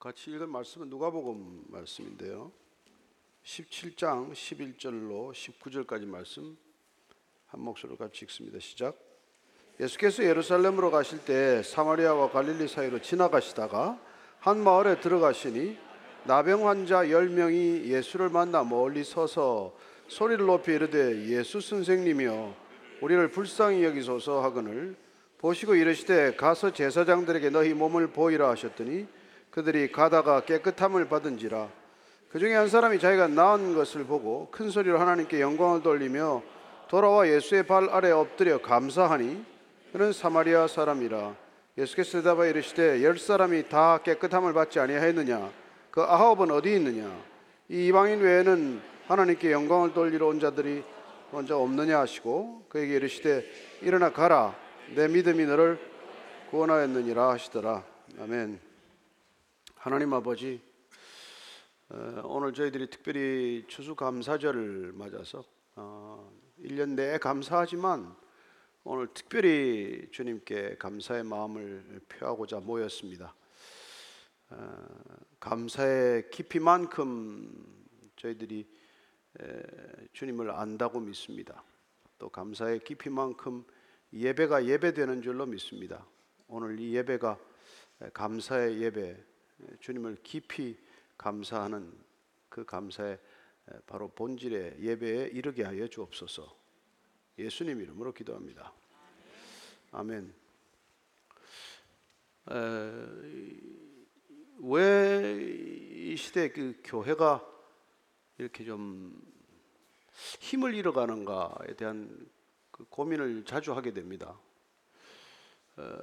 같이 읽은 말씀은 누가복음 말씀인데요. 17장 11절로 19절까지 말씀 한 목소리로 같이 읽습니다. 시작. 예수께서 예루살렘으로 가실 때 사마리아와 갈릴리 사이로 지나가시다가 한 마을에 들어가시니 나병 환자 10명이 예수를 만나 멀리 서서 소리를 높이 이르되 예수 선생님이여 우리를 불쌍히 여기소서 하거늘 보시고 이르시되 가서 제사장들에게 너희 몸을 보이라 하셨더니 그들이 가다가 깨끗함을 받은지라 그 중에 한 사람이 자기가 나은 것을 보고 큰 소리로 하나님께 영광을 돌리며 돌아와 예수의 발 아래 엎드려 감사하니 그는 사마리아 사람이라 예수께서 대답하 이르시되 열 사람이 다 깨끗함을 받지 아니하였느냐? 그 아홉은 어디 있느냐? 이 이방인 외에는 하나님께 영광을 돌리러 온 자들이 먼저 없느냐 하시고 그에게 이르시되 일어나 가라. 내 믿음이 너를 구원하였느니라 하시더라. 아멘 하나님 아버지 어, 오늘 저희들이 특별히 추수감사절을 맞아서 어, 1년 내에 감사하지만 오늘 특별히 주님께 감사의 마음을 표하고자 모였습니다. 어, 감사의 깊이만큼 저희들이 에, 주님을 안다고 믿습니다. 또 감사의 깊이만큼 예배가 예배되는 줄로 믿습니다. 오늘 이 예배가 감사의 예배, 주님을 깊이 감사하는 그 감사의 바로 본질의 예배에 이르게 하여 주옵소서. 예수님 이름으로 기도합니다. 아멘. 왜 이 시대 그 교회가 이렇게 좀 힘을 잃어가는가에 대한 그 고민을 자주 하게 됩니다. 어,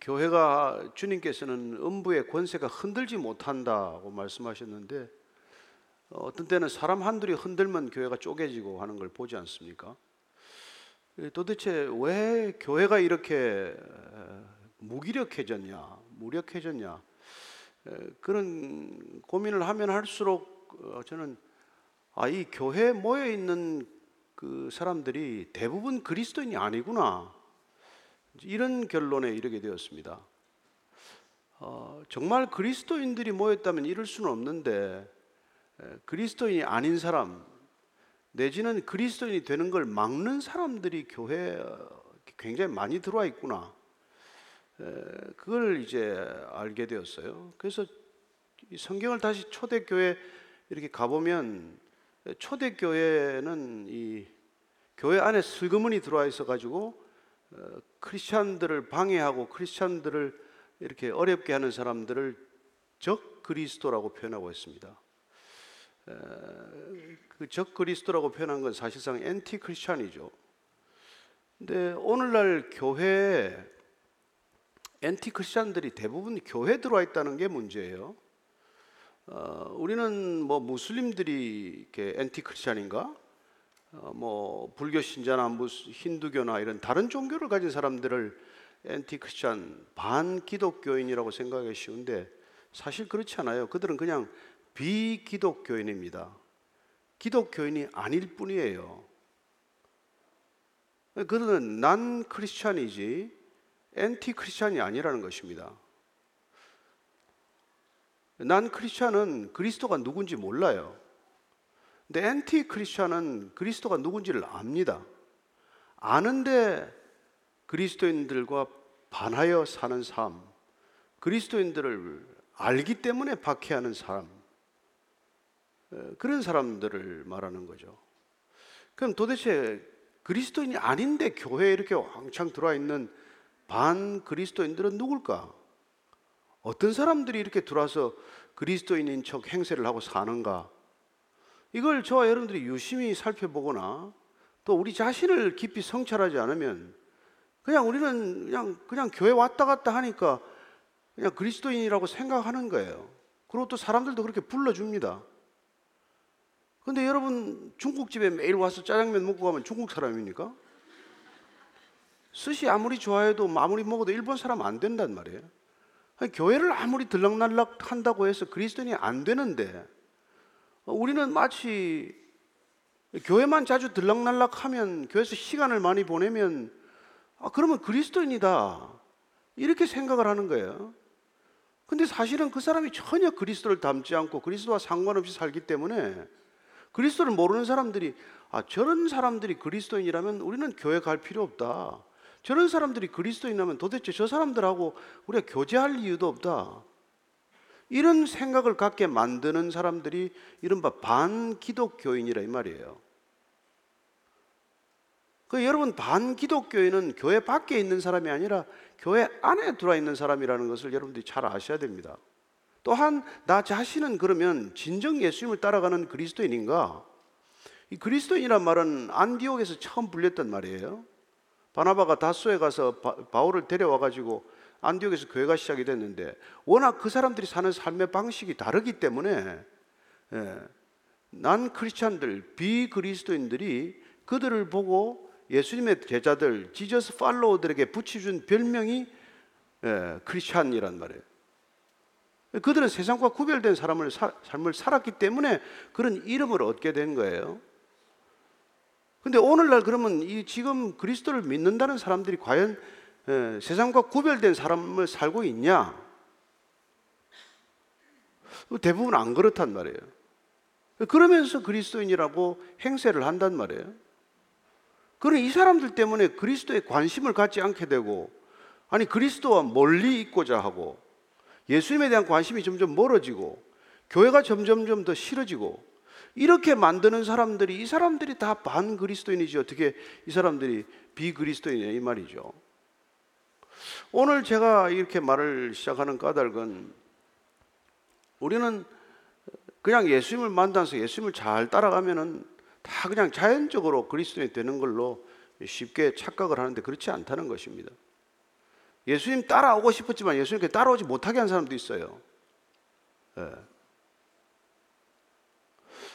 교회가 주님께서는 음부의 권세가 흔들지 못한다고 말씀하셨는데 어, 어떤 때는 사람 한둘이 흔들면 교회가 쪼개지고 하는 걸 보지 않습니까? 도대체 왜 교회가 이렇게 무기력해졌냐, 무력해졌냐 그런 고민을 하면 할수록 어, 저는 아, 이 교회에 모여 있는 그 사람들이 대부분 그리스도인이 아니구나 이런 결론에 이르게 되었습니다. 어, 정말 그리스도인들이 모였다면 이럴 수는 없는데 그리스도인이 아닌 사람 내지는 그리스도인이 되는 걸 막는 사람들이 교회에 굉장히 많이 들어와 있구나. 그걸 이제 알게 되었어요. 그래서 성경을 다시 초대교회 이렇게 가보면 초대교회는 이 교회 안에 슬그머니 들어와 있어 가지고 어, 크리스천들을 방해하고 크리스천들을 이렇게 어렵게 하는 사람들을 적 그리스도라고 표현하고 있습니다. 그적 그리스도라고 표현한 건 사실상 엔티 크리스천이죠. 근데 오늘날 교회에 anti-Christian들이 대부분 교회 들어와 있다는 게 문제예요. 어, 우리는 뭐 무슬림들이 이렇게 anti-Christian인가? 어, 뭐 불교 신자나 무슨 힌두교나 이런 다른 종교를 가진 사람들을 anti-Christian 반 기독교인이라고 생각하기 쉬운데 사실 그렇지 않아요. 그들은 그냥 비기독교인입니다. 기독교인이 아닐 뿐이에요. 그들은 non-Christian이지 anti-Christian이 아니라는 것입니다. non-Christian은 그리스도가 누군지 몰라요. 근데 anti-Christian은 그리스도가 누군지를 압니다. 아는데 그리스도인들과 반하여 사는 삶, 그리스도인들을 알기 때문에 박해하는 사람, 그런 사람들을 말하는 거죠. 그럼 도대체 그리스도인이 아닌데 교회에 이렇게 왕창 들어와 있는 반 그리스도인들은 누굴까? 어떤 사람들이 이렇게 들어와서 그리스도인인 척 행세를 하고 사는가? 이걸 저와 여러분들이 유심히 살펴보거나 또 우리 자신을 깊이 성찰하지 않으면 그냥 우리는 그냥 그냥 교회 왔다 갔다 하니까 그냥 그리스도인이라고 생각하는 거예요. 그리고 또 사람들도 그렇게 불러줍니다. 근데 여러분 중국집에 매일 와서 짜장면 먹고 가면 중국 사람입니까? 스시 아무리 좋아해도 아무리 먹어도 일본 사람 안 된단 말이에요. 교회를 아무리 들락날락 한다고 해서 그리스도인이 안 되는데 우리는 마치 교회만 자주 들락날락 하면 교회에서 시간을 많이 보내면 아, 그러면 그리스도인이다. 이렇게 생각을 하는 거예요. 근데 사실은 그 사람이 전혀 그리스도를 닮지 않고 그리스도와 상관없이 살기 때문에 그리스도를 모르는 사람들이 아 저런 사람들이 그리스도인이라면 우리는 교회 갈 필요 없다. 저런 사람들이 그리스도인이라면 도대체 저 사람들하고 우리가 교제할 이유도 없다. 이런 생각을 갖게 만드는 사람들이 이른바 반기독교인이라 이 말이에요. 그 여러분 반기독교인은 교회 밖에 있는 사람이 아니라 교회 안에 들어와 있는 사람이라는 것을 여러분들이 잘 아셔야 됩니다. 또한 나 자신은 그러면 진정 예수님을 따라가는 그리스도인인가? 이 그리스도인이란 말은 안디옥에서 처음 불렸단 말이에요. 바나바가 다소에 가서 바, 울을 데려와 가지고 안디옥에서 교회가 시작이 됐는데 워낙 그 사람들이 사는 삶의 방식이 다르기 때문에 예, 난 크리스찬들 비그리스도인들이 그들을 보고 예수님의 제자들 지저스 팔로우들에게 붙여준 별명이 예, 크리스찬이란 말이에요. 그들은 세상과 구별된 사람을 사, 삶을 살았기 때문에 그런 이름을 얻게 된 거예요. 근데 오늘날 그러면 이 지금 그리스도를 믿는다는 사람들이 과연 예, 세상과 구별된 사람을 살고 있냐? 대부분 안 그렇단 말이에요. 그러면서 그리스도인이라고 행세를 한단 말이에요. 그럼 이 사람들 때문에 그리스도에 관심을 갖지 않게 되고, 아니, 그리스도와 멀리 있고자 하고, 예수님에 대한 관심이 점점 멀어지고, 교회가 점점점 더 싫어지고, 이렇게 만드는 사람들이, 이 사람들이 다 반 그리스도인이지, 어떻게 이 사람들이 비그리스도인이냐, 이 말이죠. 오늘 제가 이렇게 말을 시작하는 까닭은 우리는 그냥 예수님을 만나서 예수님을 잘 따라가면은 다 그냥 자연적으로 그리스도인이 되는 걸로 쉽게 착각을 하는데 그렇지 않다는 것입니다. 예수님 따라오고 싶었지만 예수님께 따라오지 못하게 한 사람도 있어요. 네.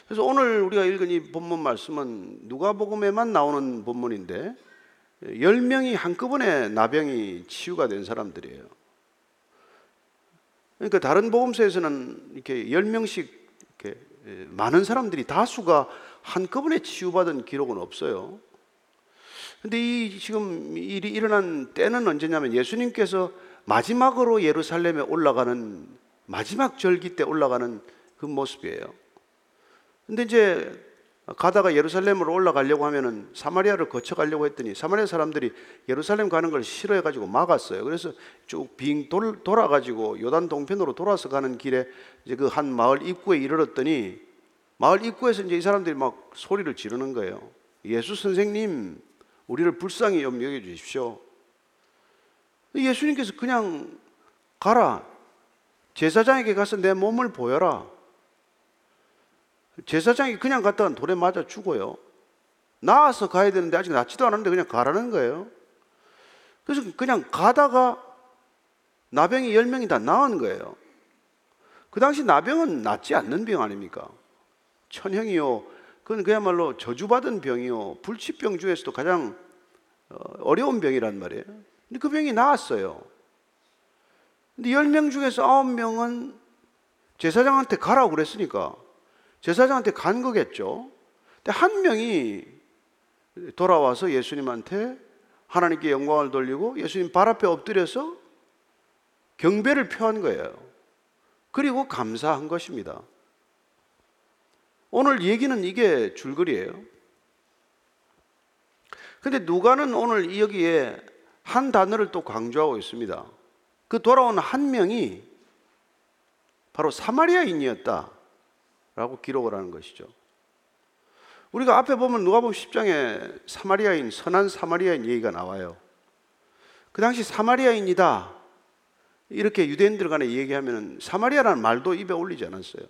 그래서 오늘 우리가 읽은 이 본문 말씀은 누가복음에만 나오는 본문인데 열 명이 한꺼번에 나병이 치유가 된 사람들이에요. 그러니까 다른 복음서에서는 이렇게 열 명씩 이렇게 많은 사람들이 다수가 한꺼번에 치유받은 기록은 없어요. 근데 이 지금 일이 일어난 때는 언제냐면 예수님께서 마지막으로 예루살렘에 올라가는 마지막 절기 때 올라가는 그 모습이에요. 근데 이제 가다가 예루살렘으로 올라가려고 하면은 사마리아를 거쳐 가려고 했더니 사마리아 사람들이 예루살렘 가는 걸 싫어해 가지고 막았어요. 그래서 쭉 빙 돌아 가지고 요단 동편으로 돌아서 가는 길에 이제 그 한 마을 입구에 이르렀더니 마을 입구에서 이제 이 사람들이 막 소리를 지르는 거예요. 예수 선생님, 우리를 불쌍히 염려해 주십시오. 예수님께서 그냥 가라. 제사장에게 가서 내 몸을 보여라. 제사장이 그냥 갔다가 돌에 맞아 죽어요. 나와서 가야 되는데 아직 낫지도 않았는데 그냥 가라는 거예요. 그래서 그냥 가다가 나병이 10명이 다 나은 거예요. 그 당시 나병은 낫지 않는 병 아닙니까? 천형이요. 그건 그야말로 저주받은 병이요. 불치병 중에서도 가장 어, 어려운 병이란 말이에요. 근데 그 병이 나았어요. 근데 10명 중에서 9명은 제사장한테 가라고 그랬으니까 제사장한테 간 거겠죠. 근데 한 명이 돌아와서 예수님한테 하나님께 영광을 돌리고 예수님 발 앞에 엎드려서 경배를 표한 거예요. 그리고 감사한 것입니다. 오늘 얘기는 이게 줄거리예요. 근데 누가는 오늘 여기에 한 단어를 또 강조하고 있습니다. 그 돌아온 한 명이 바로 사마리아인이었다. 라고 기록을 하는 것이죠. 우리가 앞에 보면 누가 보면 10장에 사마리아인, 선한 사마리아인 얘기가 나와요. 그 당시 사마리아인이다. 이렇게 유대인들 간에 얘기하면 사마리아라는 말도 입에 올리지 않았어요.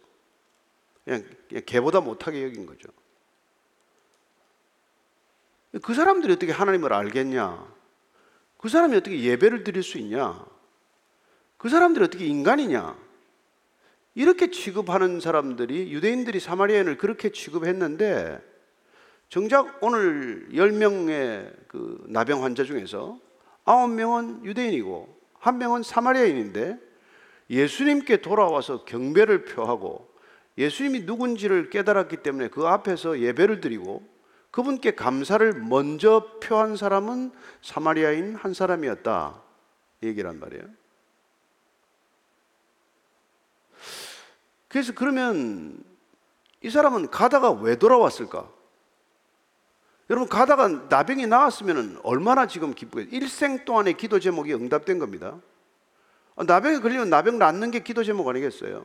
그냥, 그냥 개보다 못하게 여긴 거죠. 그 사람들이 어떻게 하나님을 알겠냐? 그 사람이 어떻게 예배를 드릴 수 있냐? 그 사람들이 어떻게 인간이냐? 이렇게 취급하는 사람들이 유대인들이 사마리아인을 그렇게 취급했는데 정작 오늘 10명의 그 나병 환자 중에서 9명은 유대인이고 한 명은 사마리아인인데 예수님께 돌아와서 경배를 표하고 예수님이 누군지를 깨달았기 때문에 그 앞에서 예배를 드리고 그분께 감사를 먼저 표한 사람은 사마리아인 한 사람이었다. 얘기란 말이에요. 그래서 그러면 이 사람은 가다가 왜 돌아왔을까? 여러분 가다가 나병이 나왔으면 얼마나 지금 기쁘겠 일생 동안의 기도 제목이 응답된 겁니다. 아, 나병에 걸리면 나병 낫는 게 기도 제목 아니겠어요?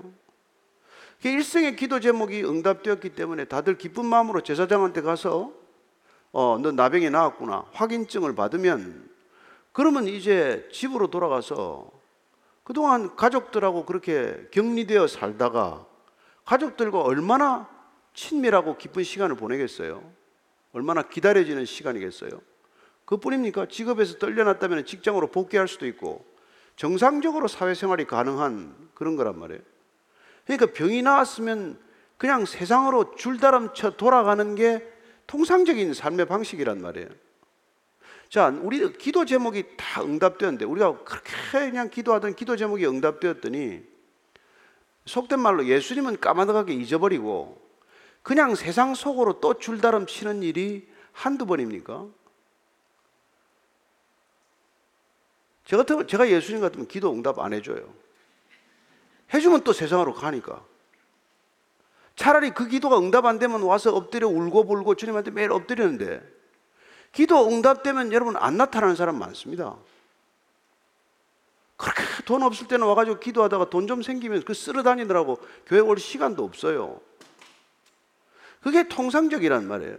일생의 기도 제목이 응답되었기 때문에 다들 기쁜 마음으로 제사장한테 가서 어, 너 나병이 나왔구나 확인증을 받으면 그러면 이제 집으로 돌아가서 그동안 가족들하고 그렇게 격리되어 살다가 가족들과 얼마나 친밀하고 기쁜 시간을 보내겠어요? 얼마나 기다려지는 시간이겠어요? 그뿐입니까? 직업에서 떨려났다면 직장으로 복귀할 수도 있고 정상적으로 사회생활이 가능한 그런 거란 말이에요. 그러니까 병이 나왔으면 그냥 세상으로 줄다람쳐 돌아가는 게 통상적인 삶의 방식이란 말이에요. 자, 우리 기도 제목이 다 응답되었는데 우리가 그렇게 그냥 기도하던 기도 제목이 응답되었더니 속된 말로 예수님은 까마득하게 잊어버리고 그냥 세상 속으로 또 줄다름 치는 일이 한두 번입니까? 제가, 제가 예수님 같으면 기도 응답 안 해줘요. 해주면 또 세상으로 가니까. 차라리 그 기도가 응답 안 되면 와서 엎드려 울고 불고 주님한테 매일 엎드리는데 기도 응답되면 여러분 안 나타나는 사람 많습니다. 그렇게 돈 없을 때는 와가지고 기도하다가 돈 좀 생기면 그 쓸어 다니느라고 교회 올 시간도 없어요. 그게 통상적이란 말이에요.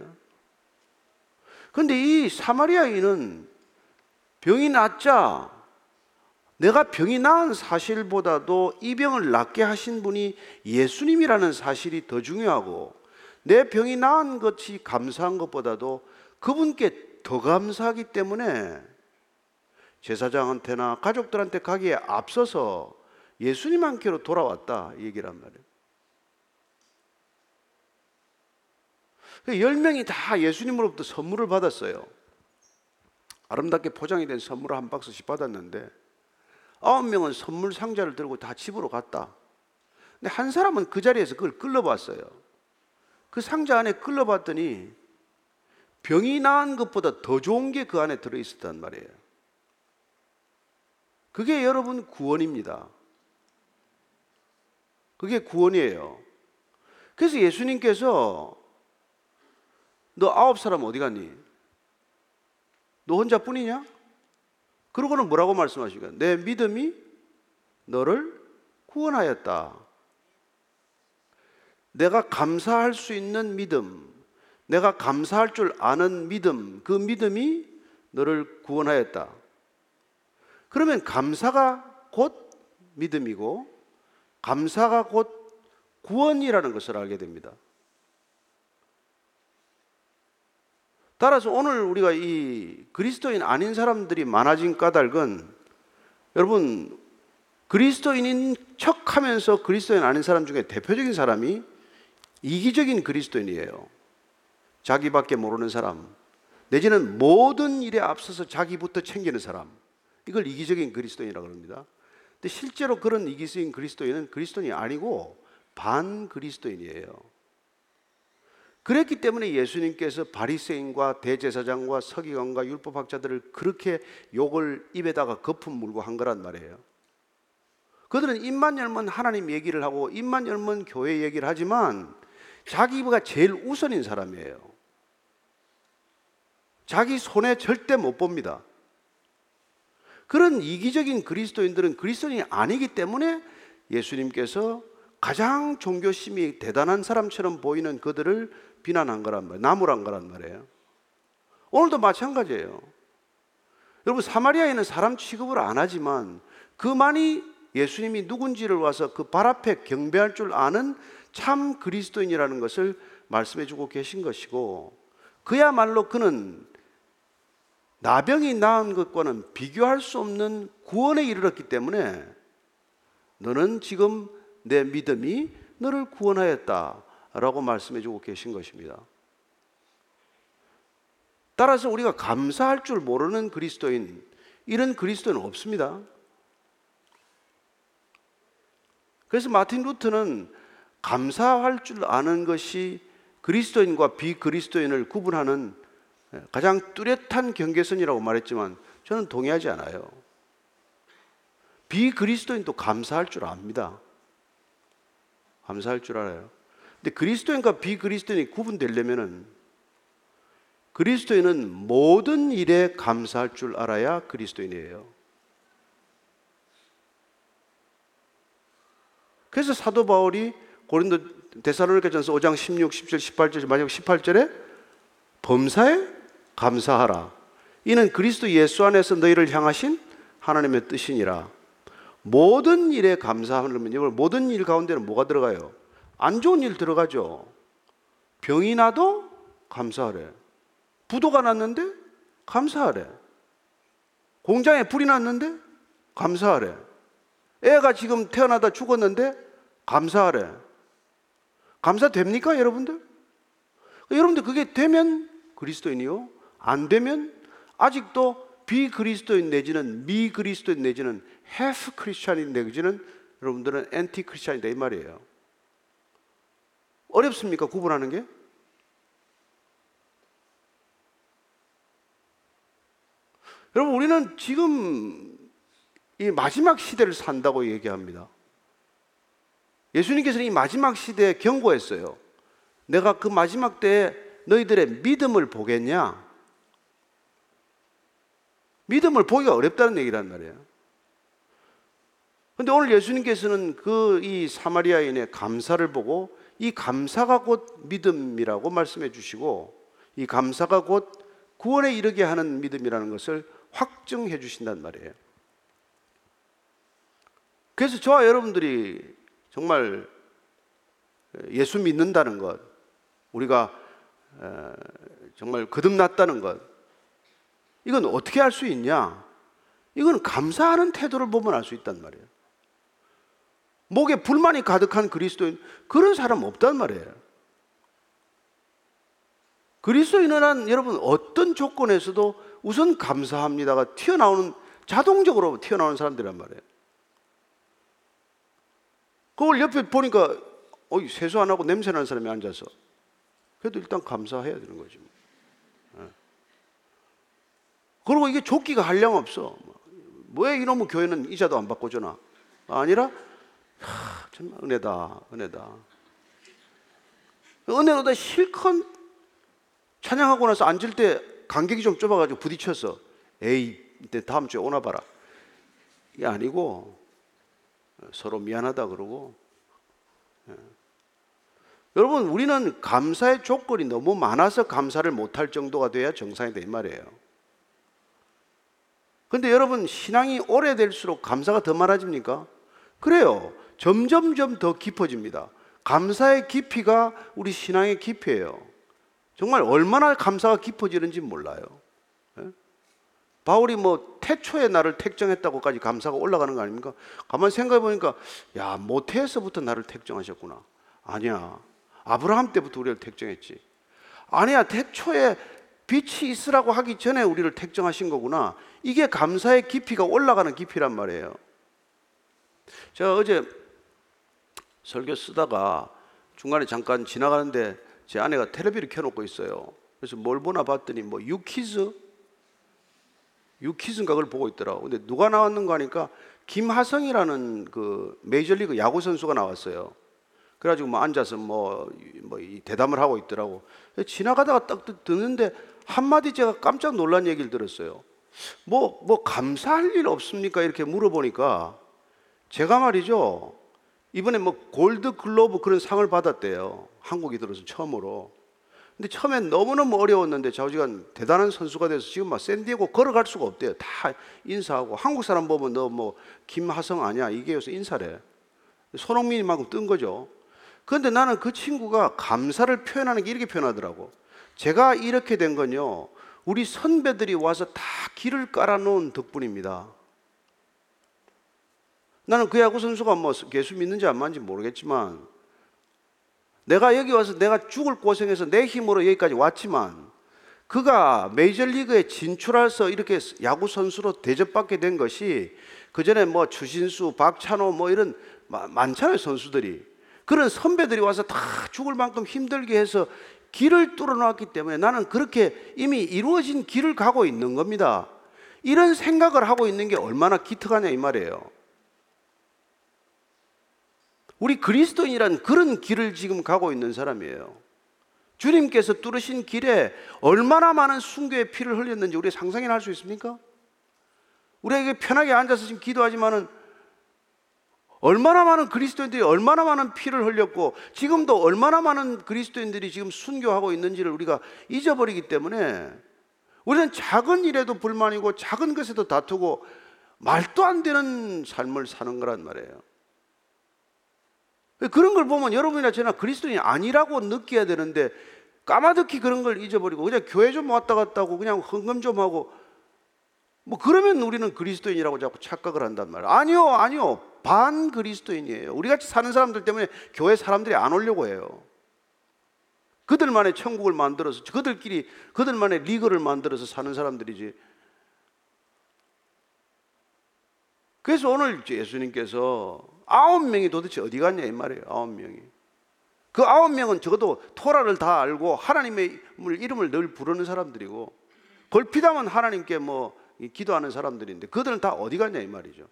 그런데 이 사마리아인은 병이 낫자 내가 병이 나은 사실보다도 이 병을 낫게 하신 분이 예수님이라는 사실이 더 중요하고 내 병이 나은 것이 감사한 것보다도 그분께 더 감사하기 때문에 제사장한테나 가족들한테 가기에 앞서서 예수님한테로 돌아왔다 이 얘기란 말이에요. 그열 명이 다 예수님으로부터 선물을 받았어요. 아름답게 포장이 된 선물을 한 박스씩 받았는데 아홉 명은 선물 상자를 들고 다 집으로 갔다. 근데 한 사람은 그 자리에서 그걸 끌러봤어요. 그 상자 안에 끌러봤더니 병이 나은 것보다 더 좋은 게 그 안에 들어있었단 말이에요. 그게 여러분 구원입니다. 그게 구원이에요. 그래서 예수님께서 너 아홉 사람 어디 갔니? 너 혼자뿐이냐? 그러고는 뭐라고 말씀하시니까 내 믿음이 너를 구원하였다. 내가 감사할 수 있는 믿음, 내가 감사할 줄 아는 믿음, 그 믿음이 너를 구원하였다. 그러면 감사가 곧 믿음이고, 감사가 곧 구원이라는 것을 알게 됩니다. 따라서 오늘 우리가 이 그리스도인 아닌 사람들이 많아진 까닭은 여러분 그리스도인인 척 하면서 그리스도인 아닌 사람 중에 대표적인 사람이 이기적인 그리스도인이에요. 자기밖에 모르는 사람. 내지는 모든 일에 앞서서 자기부터 챙기는 사람. 이걸 이기적인 그리스도인이라고 합니다. 근데 실제로 그런 이기적인 그리스도인은 그리스도인이 아니고 반 그리스도인이에요. 그랬기 때문에 예수님께서 바리새인과 대제사장과 서기관과 율법학자들을 그렇게 욕을 입에다가 거품 물고 한 거란 말이에요. 그들은 입만 열면 하나님 얘기를 하고 입만 열면 교회 얘기를 하지만 자기가 제일 우선인 사람이에요. 자기 손에 절대 못 봅니다. 그런 이기적인 그리스도인들은 그리스도인이 아니기 때문에 예수님께서 가장 종교심이 대단한 사람처럼 보이는 그들을 비난한 거란 말이에요. 나무란 거란 말이에요. 오늘도 마찬가지예요. 여러분 사마리아에는 사람 취급을 안 하지만 그만이 예수님이 누군지를 와서 그 발 앞에 경배할 줄 아는 참 그리스도인이라는 것을 말씀해 주고 계신 것이고 그야말로 그는 나병이 나은 것과는 비교할 수 없는 구원에 이르렀기 때문에 너는 지금 내 믿음이 너를 구원하였다. 라고 말씀해 주고 계신 것입니다. 따라서 우리가 감사할 줄 모르는 그리스도인, 이런 그리스도는 없습니다. 그래서 마틴 루트는 감사할 줄 아는 것이 그리스도인과 비그리스도인을 구분하는 가장 뚜렷한 경계선이라고 말했지만 저는 동의하지 않아요. 비그리스도인도 감사할 줄 압니다. 감사할 줄 알아요. 근데 그리스도인과 비그리스도인이 구분되려면은 그리스도인은 모든 일에 감사할 줄 알아야 그리스도인이에요. 그래서 사도 바울이 고린도 데살로니가전서 5장 16, 17, 18절 마지막 18절에 범사에 감사하라. 이는 그리스도 예수 안에서 너희를 향하신 하나님의 뜻이니라. 모든 일에 감사하면 이걸 모든 일 가운데는 뭐가 들어가요? 안 좋은 일 들어가죠. 병이 나도 감사하래. 부도가 났는데 감사하래. 공장에 불이 났는데 감사하래. 애가 지금 태어나다 죽었는데 감사하래. 감사됩니까, 여러분들? 여러분들 그게 되면 그리스도인이요. 안 되면 아직도 비그리스도인 내지는 미그리스도인 내지는 half 크리스찬인 내지는 여러분들은 엔티 크리스찬이다 이 말이에요. 어렵습니까? 구분하는 게? 여러분 우리는 지금 이 마지막 시대를 산다고 얘기합니다. 예수님께서는 이 마지막 시대에 경고했어요. 내가 그 마지막 때에 너희들의 믿음을 보겠냐? 믿음을 보기가 어렵다는 얘기란 말이에요. 근데 오늘 예수님께서는 그 이 사마리아인의 감사를 보고 이 감사가 곧 믿음이라고 말씀해 주시고 이 감사가 곧 구원에 이르게 하는 믿음이라는 것을 확증해 주신단 말이에요. 그래서 저와 여러분들이 정말 예수 믿는다는 것, 우리가 정말 거듭났다는 것, 이건 어떻게 할수 있냐? 이건 감사하는 태도를 보면 알 수 있단 말이에요. 목에 불만이 가득한 그리스도인, 그런 사람 없단 말이에요. 그리스도인은 한 여러분 어떤 조건에서도 우선 감사합니다가 튀어나오는 자동적으로 튀어나오는 사람들이란 말이에요. 그걸 옆에 보니까 어 세수 안 하고 냄새 나는 사람이 앉아서 그래도 일단 감사해야 되는 거지. 뭐. 예. 그리고 이게 조끼가 한량 없어. 왜 이놈의 교회는 이자도 안 받고 주나? 아니라 하, 정말 은혜다, 은혜다. 은혜로다 실컷 찬양하고 나서 앉을 때 간격이 좀 좁아가지고 부딪혔어. 에이, 다음 주에 오나 봐라. 이게 아니고 서로 미안하다 그러고. 예. 여러분, 우리는 감사의 조건이 너무 많아서 감사를 못할 정도가 돼야 정상이 된 말이에요. 근데 여러분, 신앙이 오래될수록 감사가 더 많아집니까? 그래요. 점점점 더 깊어집니다. 감사의 깊이가 우리 신앙의 깊이에요. 정말 얼마나 감사가 깊어지는지 몰라요. 예? 바울이 뭐 태초에 나를 택정했다고까지 감사가 올라가는 거 아닙니까? 가만 생각해 보니까 야 모태에서부터 나를 택정하셨구나. 아니야. 아브라함 때부터 우리를 택정했지. 아니야 태초에 빛이 있으라고 하기 전에 우리를 택정하신 거구나. 이게 감사의 깊이가 올라가는 깊이란 말이에요. 제가 어제 설교 쓰다가 중간에 잠깐 지나가는데 제 아내가 텔레비를 켜놓고 있어요. 그래서 뭘 보나 봤더니 뭐 유키즈 유키즈인가 그걸 보고 있더라고. 근데 누가 나왔는가 하니까 김하성이라는 그 메이저리그 야구 선수가 나왔어요. 그래가지고 뭐 앉아서 뭐, 뭐 대담을 하고 있더라고. 지나가다가 딱 듣는데 한마디 제가 깜짝 놀란 얘기를 들었어요. 뭐, 뭐 감사할 일 없습니까? 이렇게 물어보니까 제가 말이죠. 이번에 뭐 골드 글로브 그런 상을 받았대요. 한국이 들어서 처음으로. 근데 처음엔 너무너무 어려웠는데 좌우지간 대단한 선수가 돼서 지금 막 샌디에고 걸어갈 수가 없대요. 다 인사하고 한국 사람 보면 너 뭐 김하성 아니야 이게 요새 인사래. 손흥민만큼 뜬 거죠. 그런데 나는 그 친구가 감사를 표현하는 게 이렇게 표현하더라고. 제가 이렇게 된 건요. 우리 선배들이 와서 다 길을 깔아놓은 덕분입니다. 나는 그 야구 선수가 뭐 예수 믿는지 안 믿는지 모르겠지만 내가 여기 와서 내가 죽을 고생해서 내 힘으로 여기까지 왔지만 그가 메이저리그에 진출해서 이렇게 야구 선수로 대접받게 된 것이 그 전에 뭐 추신수, 박찬호 뭐 이런 많잖아요 선수들이 그런 선배들이 와서 다 죽을 만큼 힘들게 해서 길을 뚫어놨기 때문에 나는 그렇게 이미 이루어진 길을 가고 있는 겁니다. 이런 생각을 하고 있는 게 얼마나 기특하냐 이 말이에요. 우리 그리스도인이란 그런 길을 지금 가고 있는 사람이에요. 주님께서 뚫으신 길에 얼마나 많은 순교의 피를 흘렸는지 우리 상상이나 할 수 있습니까? 우리에게 편하게 앉아서 지금 기도하지만은 얼마나 많은 그리스도인들이 얼마나 많은 피를 흘렸고 지금도 얼마나 많은 그리스도인들이 지금 순교하고 있는지를 우리가 잊어버리기 때문에 우리는 작은 일에도 불만이고 작은 것에도 다투고 말도 안 되는 삶을 사는 거란 말이에요. 그런 걸 보면 여러분이나 저나 그리스도인이 아니라고 느껴야 되는데 까마득히 그런 걸 잊어버리고 그냥 교회 좀 왔다 갔다 하고 그냥 헌금 좀 하고 뭐 그러면 우리는 그리스도인이라고 자꾸 착각을 한단 말이에요. 아니요, 아니요. 반 그리스도인이에요. 우리 같이 사는 사람들 때문에 교회 사람들이 안 오려고 해요. 그들만의 천국을 만들어서 그들끼리 그들만의 리그를 만들어서 사는 사람들이지. 그래서 오늘 예수님께서 아홉 명이 도대체 어디 갔냐 이 말이에요. 아홉 명이. 그 아홉 명은 적어도 토라를 다 알고 하나님의 이름을 늘 부르는 사람들이고 걸피다면 하나님께 뭐 기도하는 사람들인데 그들은 다 어디 갔냐 이 말이죠.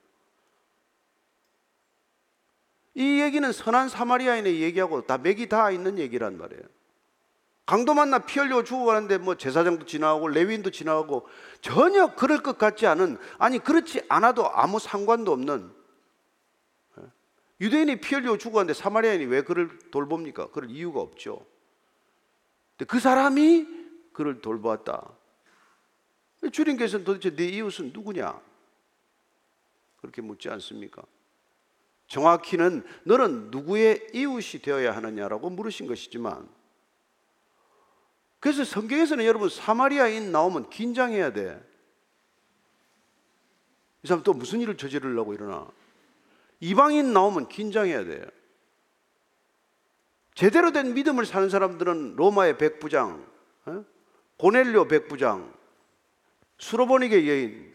이 얘기는 선한 사마리아인의 얘기하고 다 맥이 다 있는 얘기란 말이에요. 강도 만나 피 흘려 죽어가는데 뭐 제사장도 지나가고 레위인도 지나가고 전혀 그럴 것 같지 않은 아니 그렇지 않아도 아무 상관도 없는 예? 유대인이 피 흘려 죽어가는데 사마리아인이 왜 그를 돌봅니까? 그럴 이유가 없죠. 그 사람이 그를 돌보았다. 주님께서는 도대체 네 이웃은 누구냐? 그렇게 묻지 않습니까? 정확히는 너는 누구의 이웃이 되어야 하느냐라고 물으신 것이지만 그래서 성경에서는 여러분 사마리아인 나오면 긴장해야 돼. 이 사람 또 무슨 일을 저지르려고 이러나. 이방인 나오면 긴장해야 돼요. 제대로 된 믿음을 사는 사람들은 로마의 백부장, 어? 고넬료 백부장, 수로보니게 여인,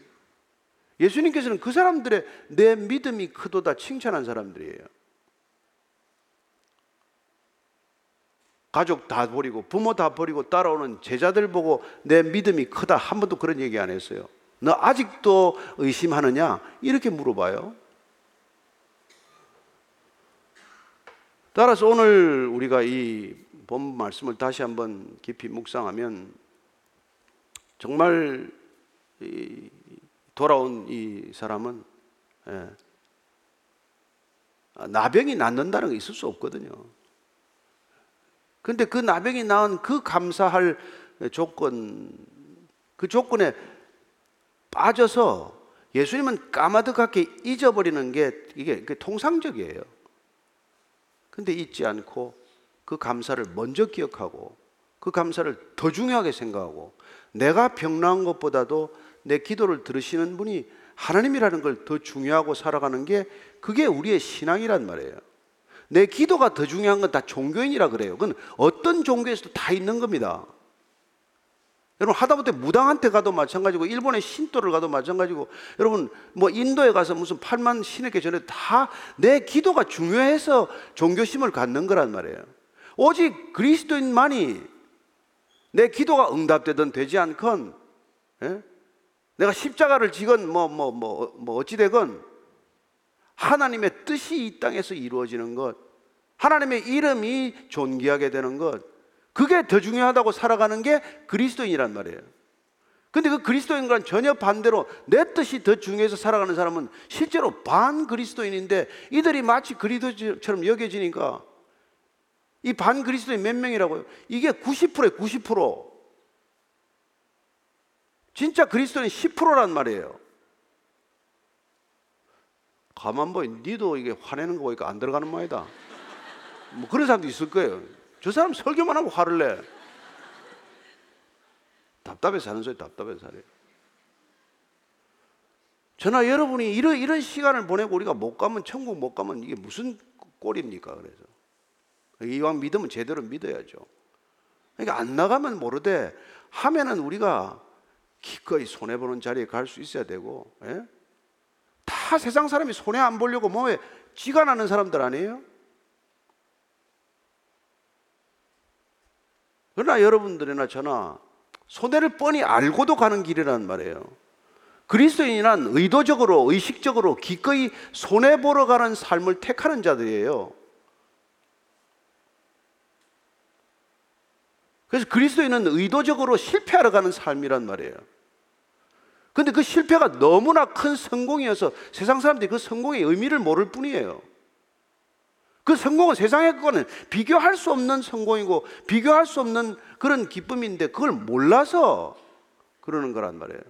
예수님께서는 그 사람들의 내 믿음이 크도다 칭찬한 사람들이에요. 가족 다 버리고 부모 다 버리고 따라오는 제자들 보고 내 믿음이 크다 한 번도 그런 얘기 안 했어요. 너 아직도 의심하느냐? 이렇게 물어봐요. 따라서 오늘 우리가 이 본 말씀을 다시 한번 깊이 묵상하면 정말 돌아온 이 사람은 예, 나병이 낫는다는 게 있을 수 없거든요. 근데 그 나병이 낳은 그 감사할 조건, 그 조건에 빠져서 예수님은 까마득하게 잊어버리는 게 이게 통상적이에요. 근데 잊지 않고 그 감사를 먼저 기억하고 그 감사를 더 중요하게 생각하고 내가 병나은 것보다도 내 기도를 들으시는 분이 하나님이라는 걸 더 중요하고 살아가는 게 그게 우리의 신앙이란 말이에요. 내 기도가 더 중요한 건 다 종교인이라 그래요. 그건 어떤 종교에서도 다 있는 겁니다. 여러분 하다못해 무당한테 가도 마찬가지고 일본의 신도를 가도 마찬가지고 여러분 뭐 인도에 가서 무슨 8만 신에게 전에 다 내 기도가 중요해서 종교심을 갖는 거란 말이에요. 오직 그리스도인만이 내 기도가 응답되든 되지 않건 예? 내가 십자가를 지건 뭐 뭐 뭐 뭐 어찌 되건 하나님의 뜻이 이 땅에서 이루어지는 것, 하나님의 이름이 존귀하게 되는 것, 그게 더 중요하다고 살아가는 게 그리스도인이란 말이에요. 근데 그 그리스도인과는 전혀 반대로 내 뜻이 더 중요해서 살아가는 사람은 실제로 반 그리스도인인데 이들이 마치 그리스도처럼 여겨지니까 이 반 그리스도인 몇 명이라고요? 이게 90%에 90%. 진짜 그리스도인 10%란 말이에요. 가만 보니 니도 이게 화내는 거 보니까 안 들어가는 모양이다. 뭐 그런 사람도 있을 거예요. 저 사람 설교만 하고 화를 내. 답답해서 하는 소리 답답해서 하래. 저나 여러분이 이런, 이런 시간을 보내고 우리가 못 가면 천국 못 가면 이게 무슨 꼴입니까? 그래서 이왕 믿으면 제대로 믿어야죠. 그러니까 안 나가면 모르되 하면은 우리가 기꺼이 손해 보는 자리에 갈 수 있어야 되고 예? 다 세상 사람이 손해 안 보려고 몸에 쥐가 나는 사람들 아니에요? 그러나 여러분들이나 저나 손해를 뻔히 알고도 가는 길이란 말이에요. 그리스도인이란 의도적으로 의식적으로 기꺼이 손해 보러 가는 삶을 택하는 자들이에요. 그래서 그리스도인은 의도적으로 실패하러 가는 삶이란 말이에요. 근데 그 실패가 너무나 큰 성공이어서 세상 사람들이 그 성공의 의미를 모를 뿐이에요. 그 성공은 세상의 거는 비교할 수 없는 성공이고 비교할 수 없는 그런 기쁨인데 그걸 몰라서 그러는 거란 말이에요.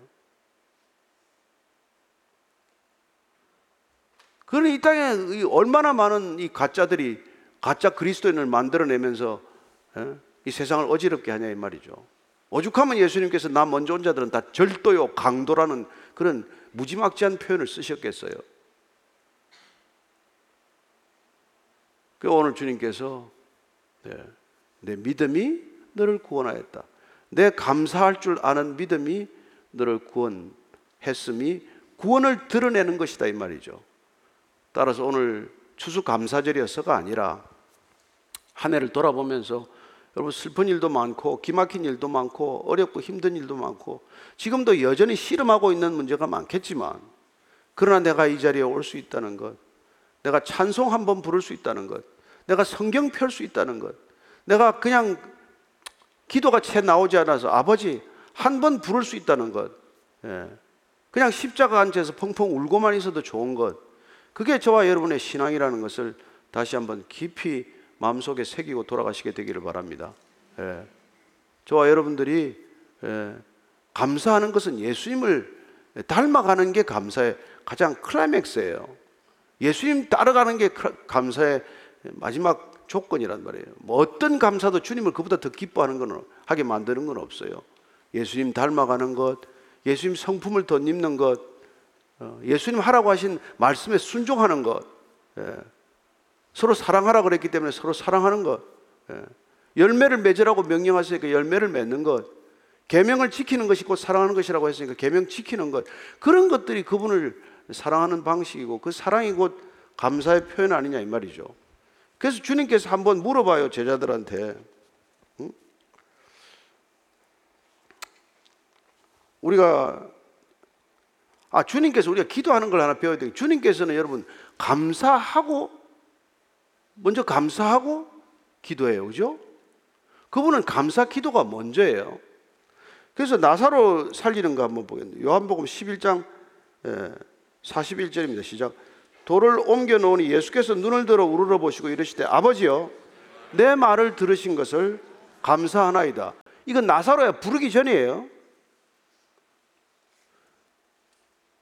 그런 이 땅에 얼마나 많은 이 가짜들이 가짜 그리스도인을 만들어내면서 예? 이 세상을 어지럽게 하냐 이 말이죠. 오죽하면 예수님께서 나 먼저 온 자들은 다 절도요 강도라는 그런 무지막지한 표현을 쓰셨겠어요. 그 오늘 주님께서 네, 내 믿음이 너를 구원하였다. 내 감사할 줄 아는 믿음이 너를 구원했음이 구원을 드러내는 것이다 이 말이죠. 따라서 오늘 추수 감사절이어서가 아니라 한 해를 돌아보면서 여러분 슬픈 일도 많고 기막힌 일도 많고 어렵고 힘든 일도 많고 지금도 여전히 씨름하고 있는 문제가 많겠지만 그러나 내가 이 자리에 올 수 있다는 것 내가 찬송 한 번 부를 수 있다는 것 내가 성경 펼 수 있다는 것 내가 그냥 기도가 채 나오지 않아서 아버지 한 번 부를 수 있다는 것 예. 그냥 십자가 앉아서 펑펑 울고만 있어도 좋은 것 그게 저와 여러분의 신앙이라는 것을 다시 한번 깊이 마음속에 새기고 돌아가시게 되기를 바랍니다. 예. 저와 여러분들이 예. 감사하는 것은 예수님을 닮아가는 게 감사의 가장 클라이맥스예요. 예수님 따라가는 게 감사의 마지막 조건이란 말이에요. 뭐 어떤 감사도 주님을 그보다 더 기뻐하는 건 하게 만드는 건 없어요. 예수님 닮아가는 것, 예수님 성품을 덧입는 것, 어, 예수님 하라고 하신 말씀에 순종하는 것, 예. 서로 사랑하라 그랬기 때문에 서로 사랑하는 것. 예. 열매를 맺으라고 명령하시니까 열매를 맺는 것. 계명을 지키는 것이 곧 사랑하는 것이라고 했으니까 계명 지키는 것. 그런 것들이 그분을 사랑하는 방식이고 그 사랑이 곧 감사의 표현 아니냐 이 말이죠. 그래서 주님께서 한번 물어봐요 제자들한테. 응? 우리가 아 주님께서 우리가 기도하는 걸 하나 배워야 돼요. 주님께서는 여러분 감사하고 먼저 감사하고 기도해요. 그죠? 그분은 감사 기도가 먼저예요. 그래서 나사로 살리는 거 한번 보겠는데 요한복음 11장 41절입니다. 예, 시작. 돌을 옮겨 놓으니 예수께서 눈을 들어 우러러 보시고 이르시되 아버지여 내 말을 들으신 것을 감사하나이다. 이건 나사로야 부르기 전이에요.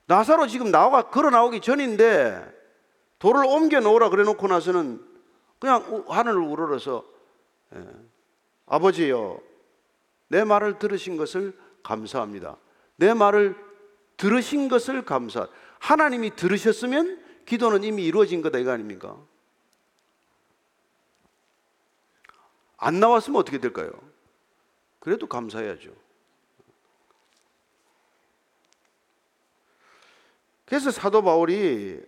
나사로 지금 나와 걸어 나오기 전인데 돌을 옮겨 놓으라 그래 놓고 나서는 그냥 하늘을 우러러서 예, 아버지요 내 말을 들으신 것을 감사합니다. 내 말을 들으신 것을 감사. 하나님이 들으셨으면 기도는 이미 이루어진 거다 이거 아닙니까? 안 나왔으면 어떻게 될까요? 그래도 감사해야죠. 그래서 사도 바울이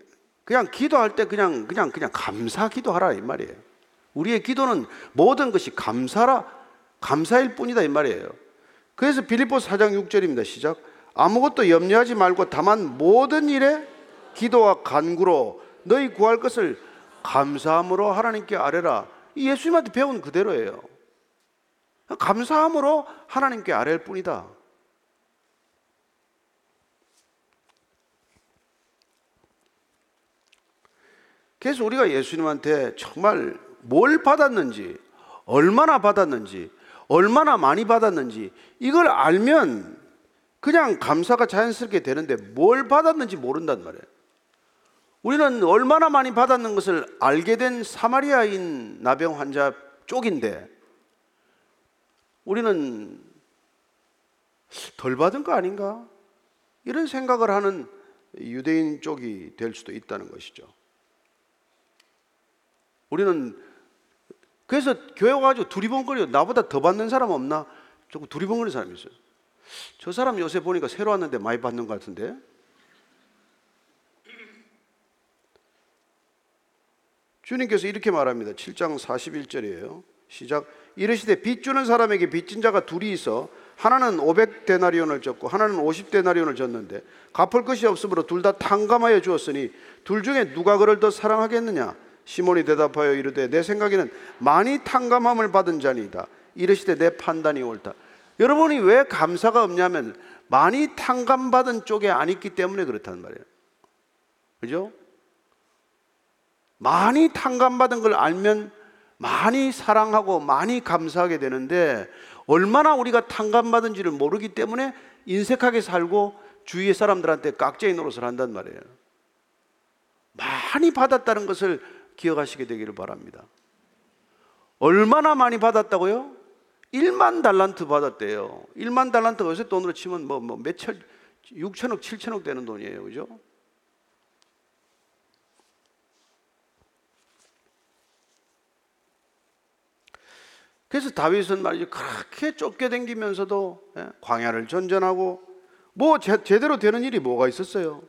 그냥 기도할 때 그냥 그냥 그냥 감사 기도하라 이 말이에요. 우리의 기도는 모든 것이 감사라 감사일 뿐이다 이 말이에요. 그래서 빌립보 4장 6절입니다. 시작. 아무것도 염려하지 말고 다만 모든 일에 기도와 간구로 너희 구할 것을 감사함으로 하나님께 아뢰라. 이 예수님한테 배운 그대로예요. 감사함으로 하나님께 아뢰일 뿐이다. 그래서 우리가 예수님한테 정말 뭘 받았는지, 얼마나 받았는지, 얼마나 많이 받았는지 이걸 알면 그냥 감사가 자연스럽게 되는데 뭘 받았는지 모른단 말이에요. 우리는 얼마나 많이 받았는 것을 알게 된 사마리아인 나병 환자 쪽인데 우리는 덜 받은 거 아닌가? 이런 생각을 하는 유대인 쪽이 될 수도 있다는 것이죠. 우리는 그래서 교회 와가지고 두리번거려 나보다 더 받는 사람 없나? 조금 두리번거리는 사람이 있어요. 저 사람 요새 보니까 새로 왔는데 많이 받는 것 같은데. 주님께서 이렇게 말합니다. 7장 41절이에요. 시작. 이르시되 빚 주는 사람에게 빚진 자가 둘이 있어 하나는 500데나리온을 졌고 하나는 50데나리온을 졌는데 갚을 것이 없으므로 둘 다 탕감하여 주었으니 둘 중에 누가 그를 더 사랑하겠느냐? 시몬이 대답하여 이르되 내 생각에는 많이 탕감함을 받은 자니이다. 이르시되 내 판단이 옳다. 여러분이 왜 감사가 없냐면 많이 탕감받은 쪽에 안 있기 때문에 그렇단 말이에요. 그죠? 많이 탕감받은 걸 알면 많이 사랑하고 많이 감사하게 되는데 얼마나 우리가 탕감받은지를 모르기 때문에 인색하게 살고 주위의 사람들한테 깍쟁이 노릇을 한단 말이에요. 많이 받았다는 것을 기억하시게 되기를 바랍니다. 얼마나 많이 받았다고요? 1만 달란트 받았대요. 1만 달란트가 요새 돈으로 치면 뭐, 뭐 몇천, 6천억, 7천억 되는 돈이에요. 그죠? 그래서 다윗은 말이죠. 그렇게 쫓겨 댕기면서도 예, 광야를 전전하고 뭐 제, 제대로 되는 일이 뭐가 있었어요?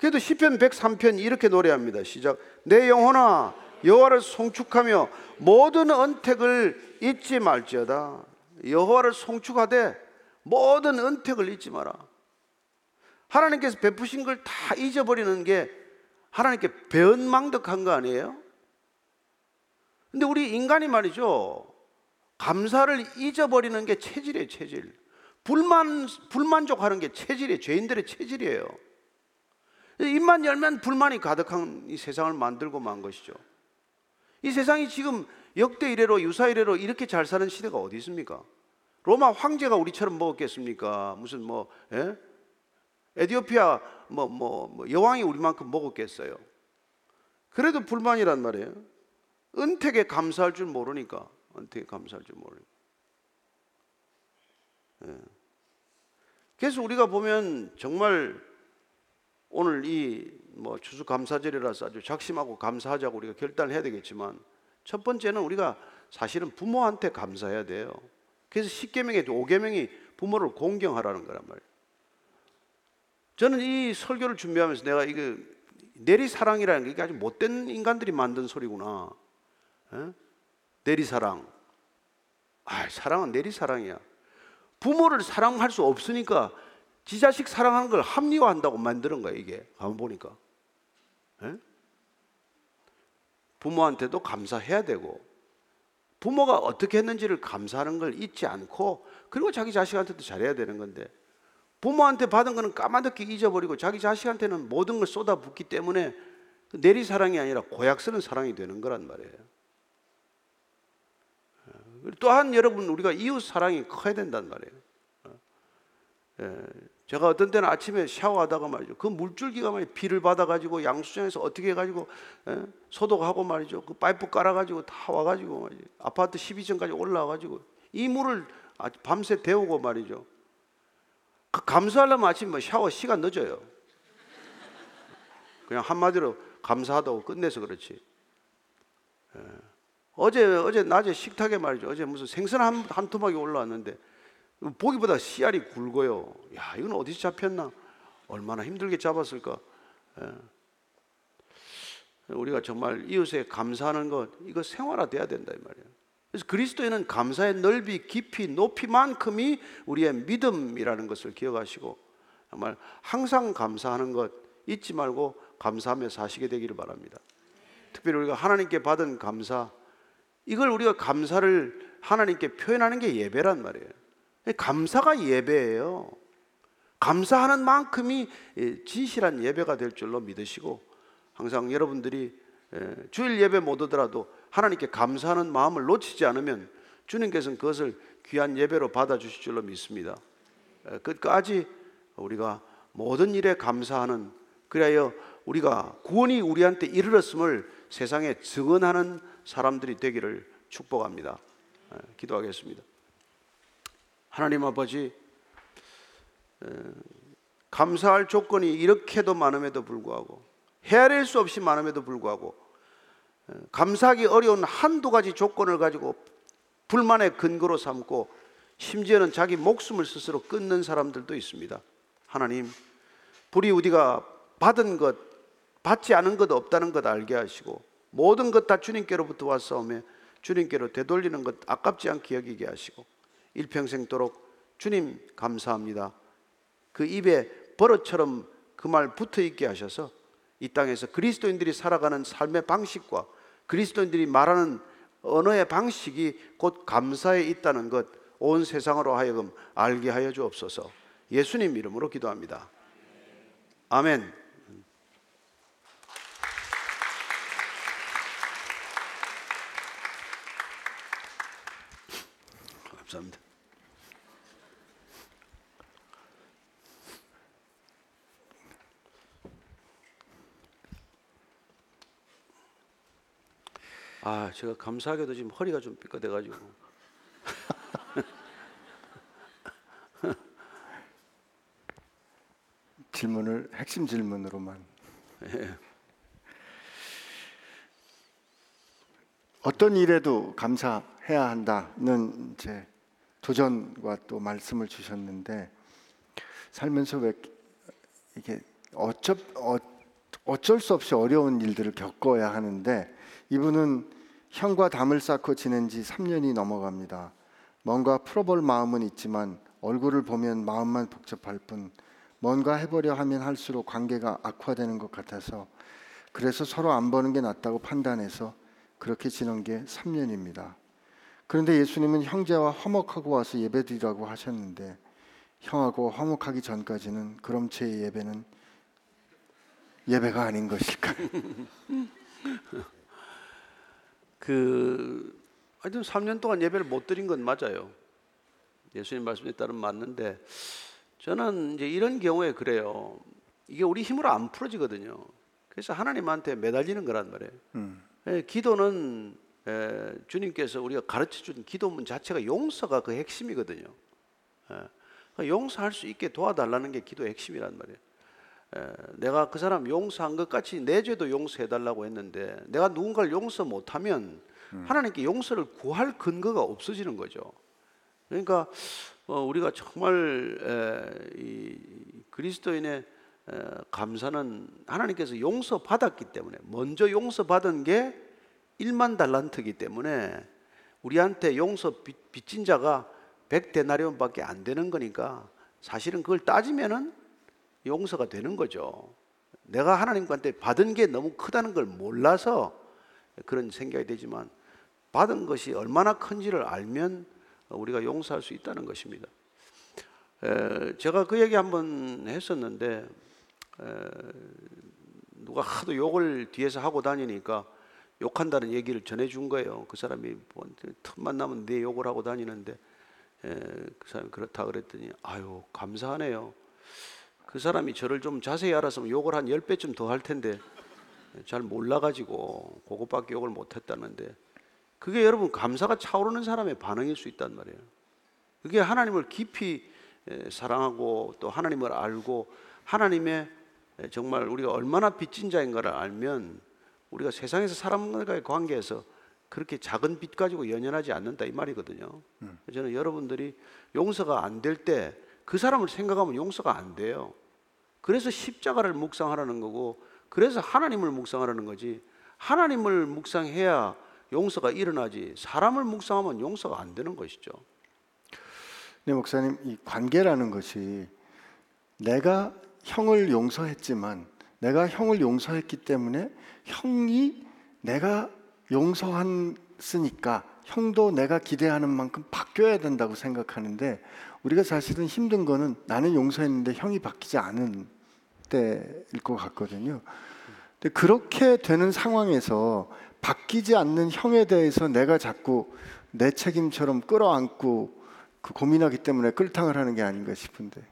그래도 시편 103편 이렇게 노래합니다. 시작. 내 영혼아 여호와를 송축하며 모든 언택을 잊지 말지어다. 여호와를 송축하되 모든 언택을 잊지 마라. 하나님께서 베푸신 걸 다 잊어버리는 게 하나님께 배은망덕한 거 아니에요? 근데 우리 인간이 말이죠. 감사를 잊어버리는 게 체질이에요, 체질. 불만, 불만족하는 게 체질이에요. 죄인들의 체질이에요. 입만 열면 불만이 가득한 이 세상을 만들고 만 것이죠. 이 세상이 지금 역대 이래로 유사 이래로 이렇게 잘 사는 시대가 어디 있습니까? 로마 황제가 우리처럼 먹었겠습니까? 무슨 뭐 예? 에디오피아 뭐, 뭐, 뭐 여왕이 우리만큼 먹었겠어요. 그래도 불만이란 말이에요. 은택에 감사할 줄 모르니까 은택에 감사할 줄 모르니까. 예. 그래서 우리가 보면 정말 오늘 이 뭐 추수감사절이라서 아주 작심하고 감사하자고 우리가 결단을 해야 되겠지만 첫 번째는 우리가 사실은 부모한테 감사해야 돼요. 그래서 10계명에 5계명이 부모를 공경하라는 거란 말이에요. 저는 이 설교를 준비하면서 내가 이거 내리사랑이라는 게 아주 못된 인간들이 만든 소리구나. 에? 내리사랑. 아, 사랑은 내리사랑이야. 부모를 사랑할 수 없으니까 지 자식 사랑하는 걸 합리화한다고 만드는 거야, 이게. 가만 보니까. 에? 부모한테도 감사해야 되고, 부모가 어떻게 했는지를 감사하는 걸 잊지 않고, 그리고 자기 자식한테도 잘해야 되는 건데, 부모한테 받은 거는 까마득히 잊어버리고, 자기 자식한테는 모든 걸 쏟아붓기 때문에 내리 사랑이 아니라 고약 쓰는 사랑이 되는 거란 말이에요. 또한 여러분 우리가 이웃 사랑이 커야 된단 말이에요. 예, 제가 어떤 때는 아침에 샤워하다가 말이죠. 그 물줄기가 말이 비를 받아가지고 양수장에서 어떻게 해가지고 예, 소독하고 말이죠. 그 파이프 깔아가지고 다 와가지고 말이죠. 아파트 12층까지 올라와가지고 이 물을 밤새 데우고 말이죠. 그 감사하려면 아침 뭐 샤워 시간 늦어요. 그냥 한마디로 감사하다고 끝내서 그렇지. 예. 어제 어제 낮에 식탁에 말이죠. 어제 무슨 생선 한, 한 토막이 올라왔는데 보기보다 씨알이 굵어요. 야 이건 어디서 잡혔나? 얼마나 힘들게 잡았을까? 예. 우리가 정말 이웃에 감사하는 것 이거 생활화돼야 된다 이 말이에요. 그래서 그리스도에는 감사의 넓이, 깊이, 높이만큼이 우리의 믿음이라는 것을 기억하시고 정말 항상 감사하는 것 잊지 말고 감사하며 사시게 되기를 바랍니다. 특별히 우리가 하나님께 받은 감사 이걸 우리가 감사를 하나님께 표현하는 게 예배란 말이에요. 감사가 예배예요. 감사하는 만큼이 진실한 예배가 될 줄로 믿으시고 항상 여러분들이 주일 예배 못 오더라도 하나님께 감사하는 마음을 놓치지 않으면 주님께서는 그것을 귀한 예배로 받아주실 줄로 믿습니다. 끝까지 우리가 모든 일에 감사하는 그래야 우리가 구원이 우리한테 이르렀음을 세상에 증언하는 사람들이 되기를 축복합니다. 기도하겠습니다. 하나님 아버지, 감사할 조건이 이렇게도 많음에도 불구하고 헤아릴 수 없이 많음에도 불구하고 감사하기 어려운 한두 가지 조건을 가지고 불만의 근거로 삼고 심지어는 자기 목숨을 스스로 끊는 사람들도 있습니다. 하나님, 불이 우리가 받은 것, 받지 않은 것 없다는 것 알게 하시고 모든 것 다 주님께로부터 왔사오며 주님께로 되돌리는 것 아깝지 않게 여기게 하시고 일평생도록 주님 감사합니다. 그 입에 버릇처럼 그 말 붙어 있게 하셔서 이 땅에서 그리스도인들이 살아가는 삶의 방식과 그리스도인들이 말하는 언어의 방식이 곧 감사에 있다는 것 온 세상으로 하여금 알게 하여 주옵소서. 예수님 이름으로 기도합니다. 아멘. 감사합니다. 아, 제가 감사하게도 지금 허리가 좀 삐끗해가지고. 질문을 핵심 질문으로만. 어떤 일에도 감사해야 한다는 제 도전과 또 말씀을 주셨는데 살면서 왜 이게 어쩔 어, 어쩔 수 없이 어려운 일들을 겪어야 하는데 이분은 형과 담을 쌓고 지낸 지 3년이 넘어갑니다. 뭔가 풀어볼 마음은 있지만 얼굴을 보면 마음만 복잡할 뿐 뭔가 해보려 하면 할수록 관계가 악화되는 것 같아서 그래서 서로 안 보는 게 낫다고 판단해서 그렇게 지낸 게 3년입니다. 그런데 예수님은 형제와 화목하고 와서 예배드리라고 하셨는데 형하고 화목하기 전까지는 그럼 제 예배는 예배가 아닌 것일까요? 그 하여튼 3년 동안 예배를 못 드린 건 맞아요. 예수님 말씀에 따른 맞는데 저는 이제 이런 경우에 그래요. 이게 우리 힘으로 안 풀어지거든요. 그래서 하나님한테 매달리는 거란 말이에요. 음. 예, 기도는 에, 주님께서 우리가 가르쳐 준 기도문 자체가 용서가 그 핵심이거든요. 예, 그 용서할 수 있게 도와달라는 게 기도의 핵심이란 말이에요. 에, 내가 그 사람 용서한 것 같이 내 죄도 용서해 달라고 했는데 내가 누군가를 용서 못하면 하나님께 용서를 구할 근거가 없어지는 거죠. 그러니까 어, 우리가 정말 에, 이 그리스도인의 에, 감사는 하나님께서 용서 받았기 때문에 먼저 용서 받은 게 1만 달란트이기 때문에 우리한테 용서 빚- 빚진 자가 100데나리온밖에 안 되는 거니까 사실은 그걸 따지면은 용서가 되는 거죠. 내가 하나님한테 받은 게 너무 크다는 걸 몰라서 그런 생각이 되지만 받은 것이 얼마나 큰지를 알면 우리가 용서할 수 있다는 것입니다. 에, 제가 그 얘기 한번 했었는데 에, 누가 하도 욕을 뒤에서 하고 다니니까 욕한다는 얘기를 전해준 거예요. 그 사람이 뭐 틈만 나면 내 욕을 하고 다니는데 에, 그 사람이 그렇다 그랬더니 아유 감사하네요. 그 사람이 저를 좀 자세히 알았으면 욕을 한 10배쯤 더 할 텐데 잘 몰라가지고 그것밖에 욕을 못했다는데 그게 여러분 감사가 차오르는 사람의 반응일 수 있단 말이에요. 그게 하나님을 깊이 에, 사랑하고 또 하나님을 알고 하나님의 에, 정말 우리가 얼마나 빚진 자인가를 알면 우리가 세상에서 사람과의 관계에서 그렇게 작은 빚 가지고 연연하지 않는다 이 말이거든요. 저는 여러분들이 용서가 안 될 때 그 사람을 생각하면 용서가 안 돼요. 그래서 십자가를 묵상하라는 거고 그래서 하나님을 묵상하라는 거지. 하나님을 묵상해야 용서가 일어나지. 사람을 묵상하면 용서가 안 되는 것이죠. 네 목사님 이 관계라는 것이 내가 형을 용서했지만 내가 형을 용서했기 때문에 형이 내가 용서했으니까 형도 내가 기대하는 만큼 바뀌어야 된다고 생각하는데 우리가 사실은 힘든 거는 나는 용서했는데 형이 바뀌지 않은 때일 것 같거든요. 근데 그렇게 되는 상황에서 바뀌지 않는 형에 대해서 내가 자꾸 내 책임처럼 끌어안고 그 고민하기 때문에 끌탕을 하는 게 아닌가 싶은데.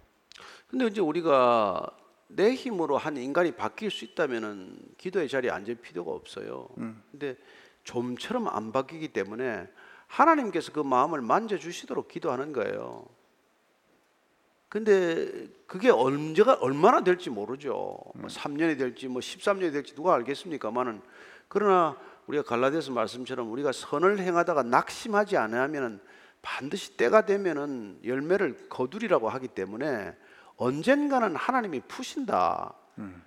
근데 이제 우리가 내 힘으로 한 인간이 바뀔 수 있다면은 기도의 자리에 앉을 필요가 없어요. 근데 좀처럼 안 바뀌기 때문에 하나님께서 그 마음을 만져 주시도록 기도하는 거예요. 근데 그게 언제가 얼마나 될지 모르죠. 뭐 3년이 될지 뭐 13년이 될지 누가 알겠습니까만은 그러나 우리가 갈라디아서 말씀처럼 우리가 선을 행하다가 낙심하지 않으면은 반드시 때가 되면은 열매를 거두리라고 하기 때문에 언젠가는 하나님이 푸신다.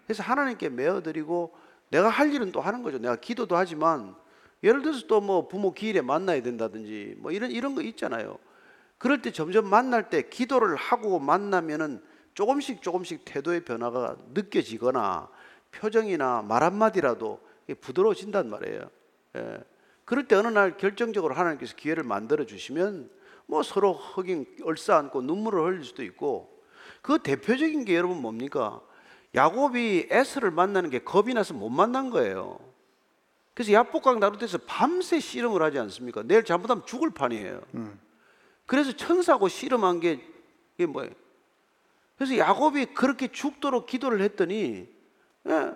그래서 하나님께 메어드리고 내가 할 일은 또 하는 거죠. 내가 기도도 하지만 예를 들어서 또 뭐 부모 기일에 만나야 된다든지 뭐 이런 이런 거 있잖아요. 그럴 때 점점 만날 때 기도를 하고 만나면은 조금씩 조금씩 태도의 변화가 느껴지거나 표정이나 말 한마디라도 부드러워진단 말이에요. 예. 그럴 때 어느 날 결정적으로 하나님께서 기회를 만들어 주시면 뭐 서로 흑인 얼싸안고 눈물을 흘릴 수도 있고 그 대표적인 게 여러분 뭡니까? 야곱이 에스를 만나는 게 겁이 나서 못 만난 거예요. 그래서 야복강 나루트에서 밤새 씨름을 하지 않습니까? 내일 잘못하면 죽을 판이에요. 그래서 천사하고 씨름한 게 이게 뭐예요? 그래서 야곱이 그렇게 죽도록 기도를 했더니 예,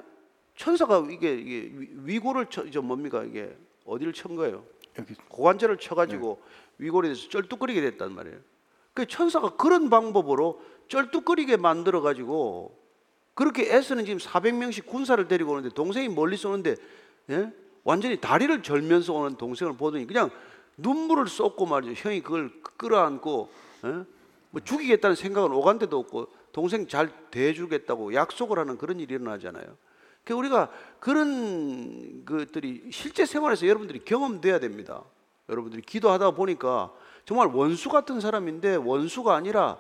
천사가 이게, 이게 위- 위고를 쳐, 저 뭡니까 이게 어디를 친 거예요? 여기 고관절을 쳐가지고 위골이 돼서 쩔뚝거리게 됐단 말이에요. 그 천사가 그런 방법으로 쩔뚝거리게 만들어 가지고 그렇게 애쓰는 지금 400명씩 군사를 데리고 오는데 동생이 멀리서 오는데 예? 완전히 다리를 절면서 오는 동생을 보더니 그냥 눈물을 쏟고 말이죠. 형이 그걸 끌어안고 예? 뭐 죽이겠다는 생각은 오간데도 없고 동생 잘 대해주겠다고 약속을 하는 그런 일이 일어나잖아요. 그 우리가 그런 것들이 실제 생활에서 여러분들이 경험돼야 됩니다. 여러분들이 기도하다 보니까 정말 원수 같은 사람인데 원수가 아니라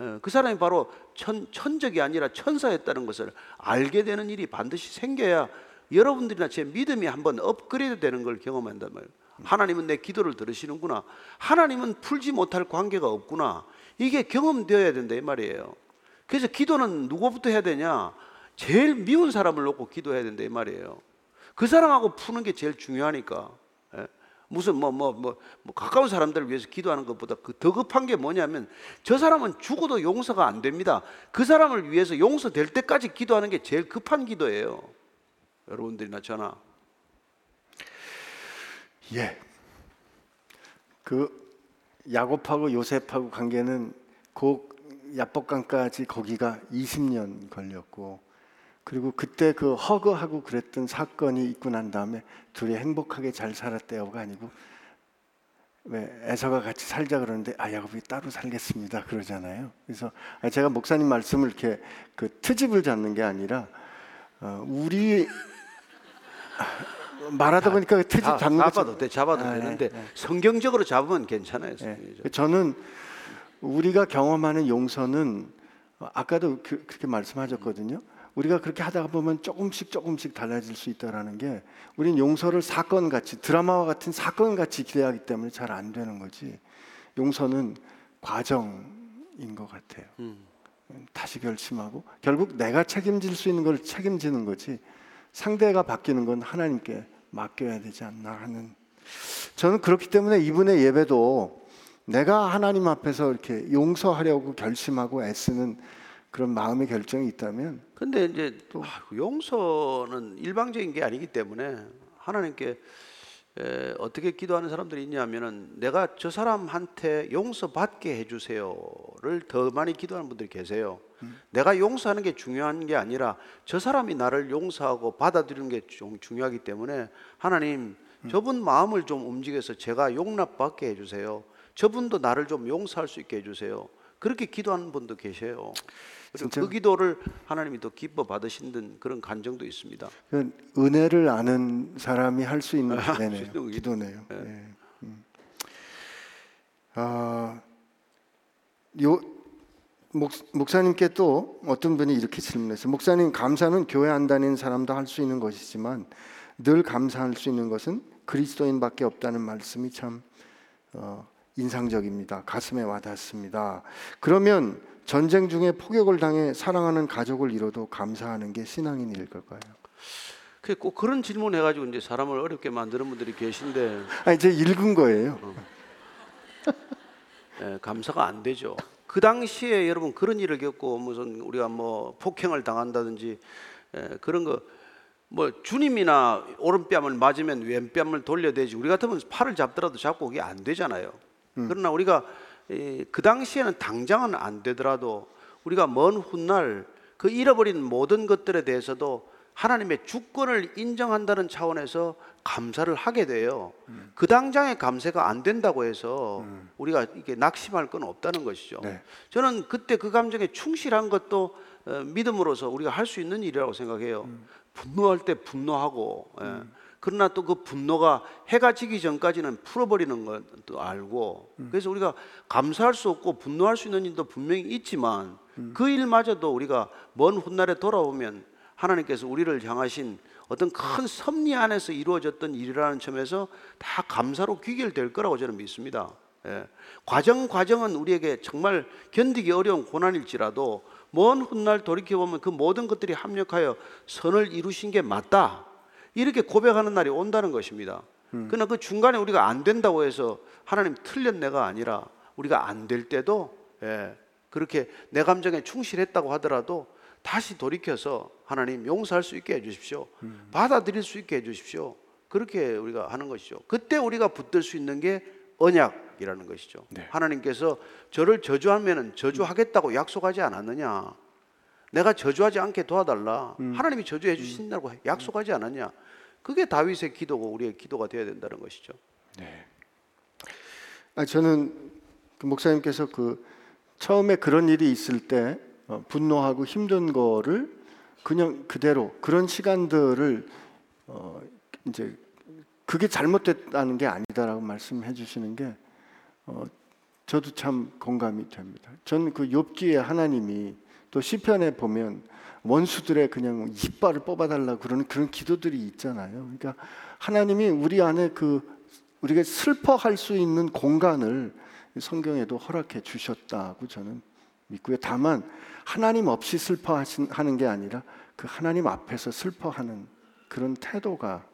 예, 그 사람이 바로 천, 천적이 아니라 천사였다는 것을 알게 되는 일이 반드시 생겨야 여러분들이나 제 믿음이 한번 업그레이드 되는 걸 경험한단 말이에요. 하나님은 내 기도를 들으시는구나. 하나님은 풀지 못할 관계가 없구나. 이게 경험되어야 된다 이 말이에요. 그래서 기도는 누구부터 해야 되냐? 제일 미운 사람을 놓고 기도해야 된다 이 말이에요. 그 사람하고 푸는 게 제일 중요하니까. 예? 무슨 뭐뭐뭐 뭐 가까운 사람들을 위해서 기도하는 것보다 그 더 급한 게 뭐냐면 저 사람은 죽어도 용서가 안 됩니다. 그 사람을 위해서 용서될 때까지 기도하는 게 제일 급한 기도예요. 여러분들이나 저나 예. 그 야곱하고 요셉하고 관계는 그 야복강까지 거기가 20년 걸렸고 그리고 그때 그 허그하고 그랬던 사건이 있고 난 다음에 둘이 행복하게 잘 살았대요가 아니고 왜 에서가 같이 살자 그러는데 아 야곱이 따로 살겠습니다 그러잖아요. 그래서 아, 제가 목사님 말씀을 이렇게 그 트집을 잡는 게 아니라 어, 우리 말하다 보니까 그 트집 자- 잡는 것 잡아도 돼 잡아도 아, 되는데 네, 성경적으로 잡으면 괜찮아요. 예. 성경적으로. 저는 우리가 경험하는 용서는 아까도 그, 렇게 말씀하셨거든요. 우리가 그렇게 하다가 보면 조금씩 조금씩 달라질 수 있다라는 게 우리는 용서를 사건 같이 드라마와 같은 사건 같이 기대하기 때문에 잘 안 되는 거지. 용서는 과정인 것 같아요. 음. 다시 결심하고 결국 내가 책임질 수 있는 걸 책임지는 거지 상대가 바뀌는 건 하나님께 맡겨야 되지 않나 하는 저는 그렇기 때문에 이분의 예배도 내가 하나님 앞에서 이렇게 용서하려고 결심하고 애쓰는 그런 마음의 결정이 있다면 근데 이제 아, 용서는 일방적인 게 아니기 때문에 하나님께 에, 어떻게 기도하는 사람들이 있냐면은 내가 저 사람한테 용서받게 해주세요를 더 많이 기도하는 분들이 계세요. 내가 용서하는 게 중요한 게 아니라 저 사람이 나를 용서하고 받아들이는 게 좀 중요하기 때문에 하나님 저분 마음을 좀 움직여서 제가 용납받게 해주세요. 저분도 나를 좀 용서할 수 있게 해주세요. 그렇게 기도하는 분도 계세요. 진짜? 그 기도를 하나님이 더 기뻐 받으시는 그런 간정도 있습니다. 그 은혜를 아는 사람이 할 수 있는 수 기도네요. 기도네요. 예. 음. 아, 요 목, 목사님께 또 어떤 분이 이렇게 질문했어요. 목사님 감사는 교회 안 다니는 사람도 할 수 있는 것이지만 늘 감사할 수 있는 것은 그리스도인밖에 없다는 말씀이 참 어, 인상적입니다. 가슴에 와닿습니다. 그러면 전쟁 중에 포격을 당해 사랑하는 가족을 잃어도 감사하는 게 신앙인 일까요? 그꼭 그런 질문 해가지고 이제 사람을 어렵게 만드는 분들이 계신데 아니 제 읽은 거예요. 예, 감사가 안 되죠. 그 당시에 여러분 그런 일을 겪고 무슨 우리가 뭐 폭행을 당한다든지 예, 그런 거 뭐 주님이나 오른뺨을 맞으면 왼뺨을 돌려대지 우리 같으면 팔을 잡더라도 잡고 그게 안 되잖아요. 그러나 우리가 이, 그 당시에는 당장은 안 되더라도 우리가 먼 훗날 그 잃어버린 모든 것들에 대해서도 하나님의 주권을 인정한다는 차원에서 감사를 하게 돼요. 그 당장의 감사가 안 된다고 해서 우리가 이게 낙심할 건 없다는 것이죠. 네. 저는 그때 그 감정에 충실한 것도 어, 믿음으로서 우리가 할 수 있는 일이라고 생각해요. 분노할 때 분노하고, 예. 그러나 또 그 분노가 해가 지기 전까지는 풀어버리는 것도 알고, 그래서 우리가 감사할 수 없고 분노할 수 있는 일도 분명히 있지만 그 일마저도 우리가 먼 훗날에 돌아오면 하나님께서 우리를 향하신 어떤 큰 섭리 안에서 이루어졌던 일이라는 점에서 다 감사로 귀결될 거라고 저는 믿습니다. 예. 과정 과정은 우리에게 정말 견디기 어려운 고난일지라도 먼 훗날 돌이켜 보면 그 모든 것들이 합력하여 선을 이루신 게 맞다. 이렇게 고백하는 날이 온다는 것입니다. 그러나 그 중간에 우리가 안 된다고 해서 하나님 틀렸네가 아니라 우리가 안 될 때도 예, 그렇게 내 감정에 충실했다고 하더라도 다시 돌이켜서 하나님 용서할 수 있게 해주십시오. 받아들일 수 있게 해주십시오. 그렇게 우리가 하는 것이죠. 그때 우리가 붙들 수 있는 게 언약이라는 것이죠. 네. 하나님께서 저를 저주하면은 저주하겠다고 약속하지 않았느냐? 내가 저주하지 않게 도와달라. 하나님이 저주해 주신다고 약속하지 않았냐? 그게 다윗의 기도고 우리의 기도가 되어야 된다는 것이죠. 아, 저는 그 목사님께서 그 처음에 그런 일이 있을 때 어, 분노하고 힘든 거를 그냥 그대로 그런 시간들을 어, 이제 그게 잘못됐다는 게 아니다라고 말씀해 주시는 게 어, 저도 참 공감이 됩니다. 저는 그 욥기에 하나님이 또 시편에 보면 원수들의 그냥 이빨을 뽑아달라 그러는 그런 기도들이 있잖아요. 그러니까 하나님이 우리 안에 그 우리가 슬퍼할 수 있는 공간을 성경에도 허락해 주셨다고 저는 믿고요. 다만 하나님 없이 슬퍼하는 게 아니라 그 하나님 앞에서 슬퍼하는 그런 태도가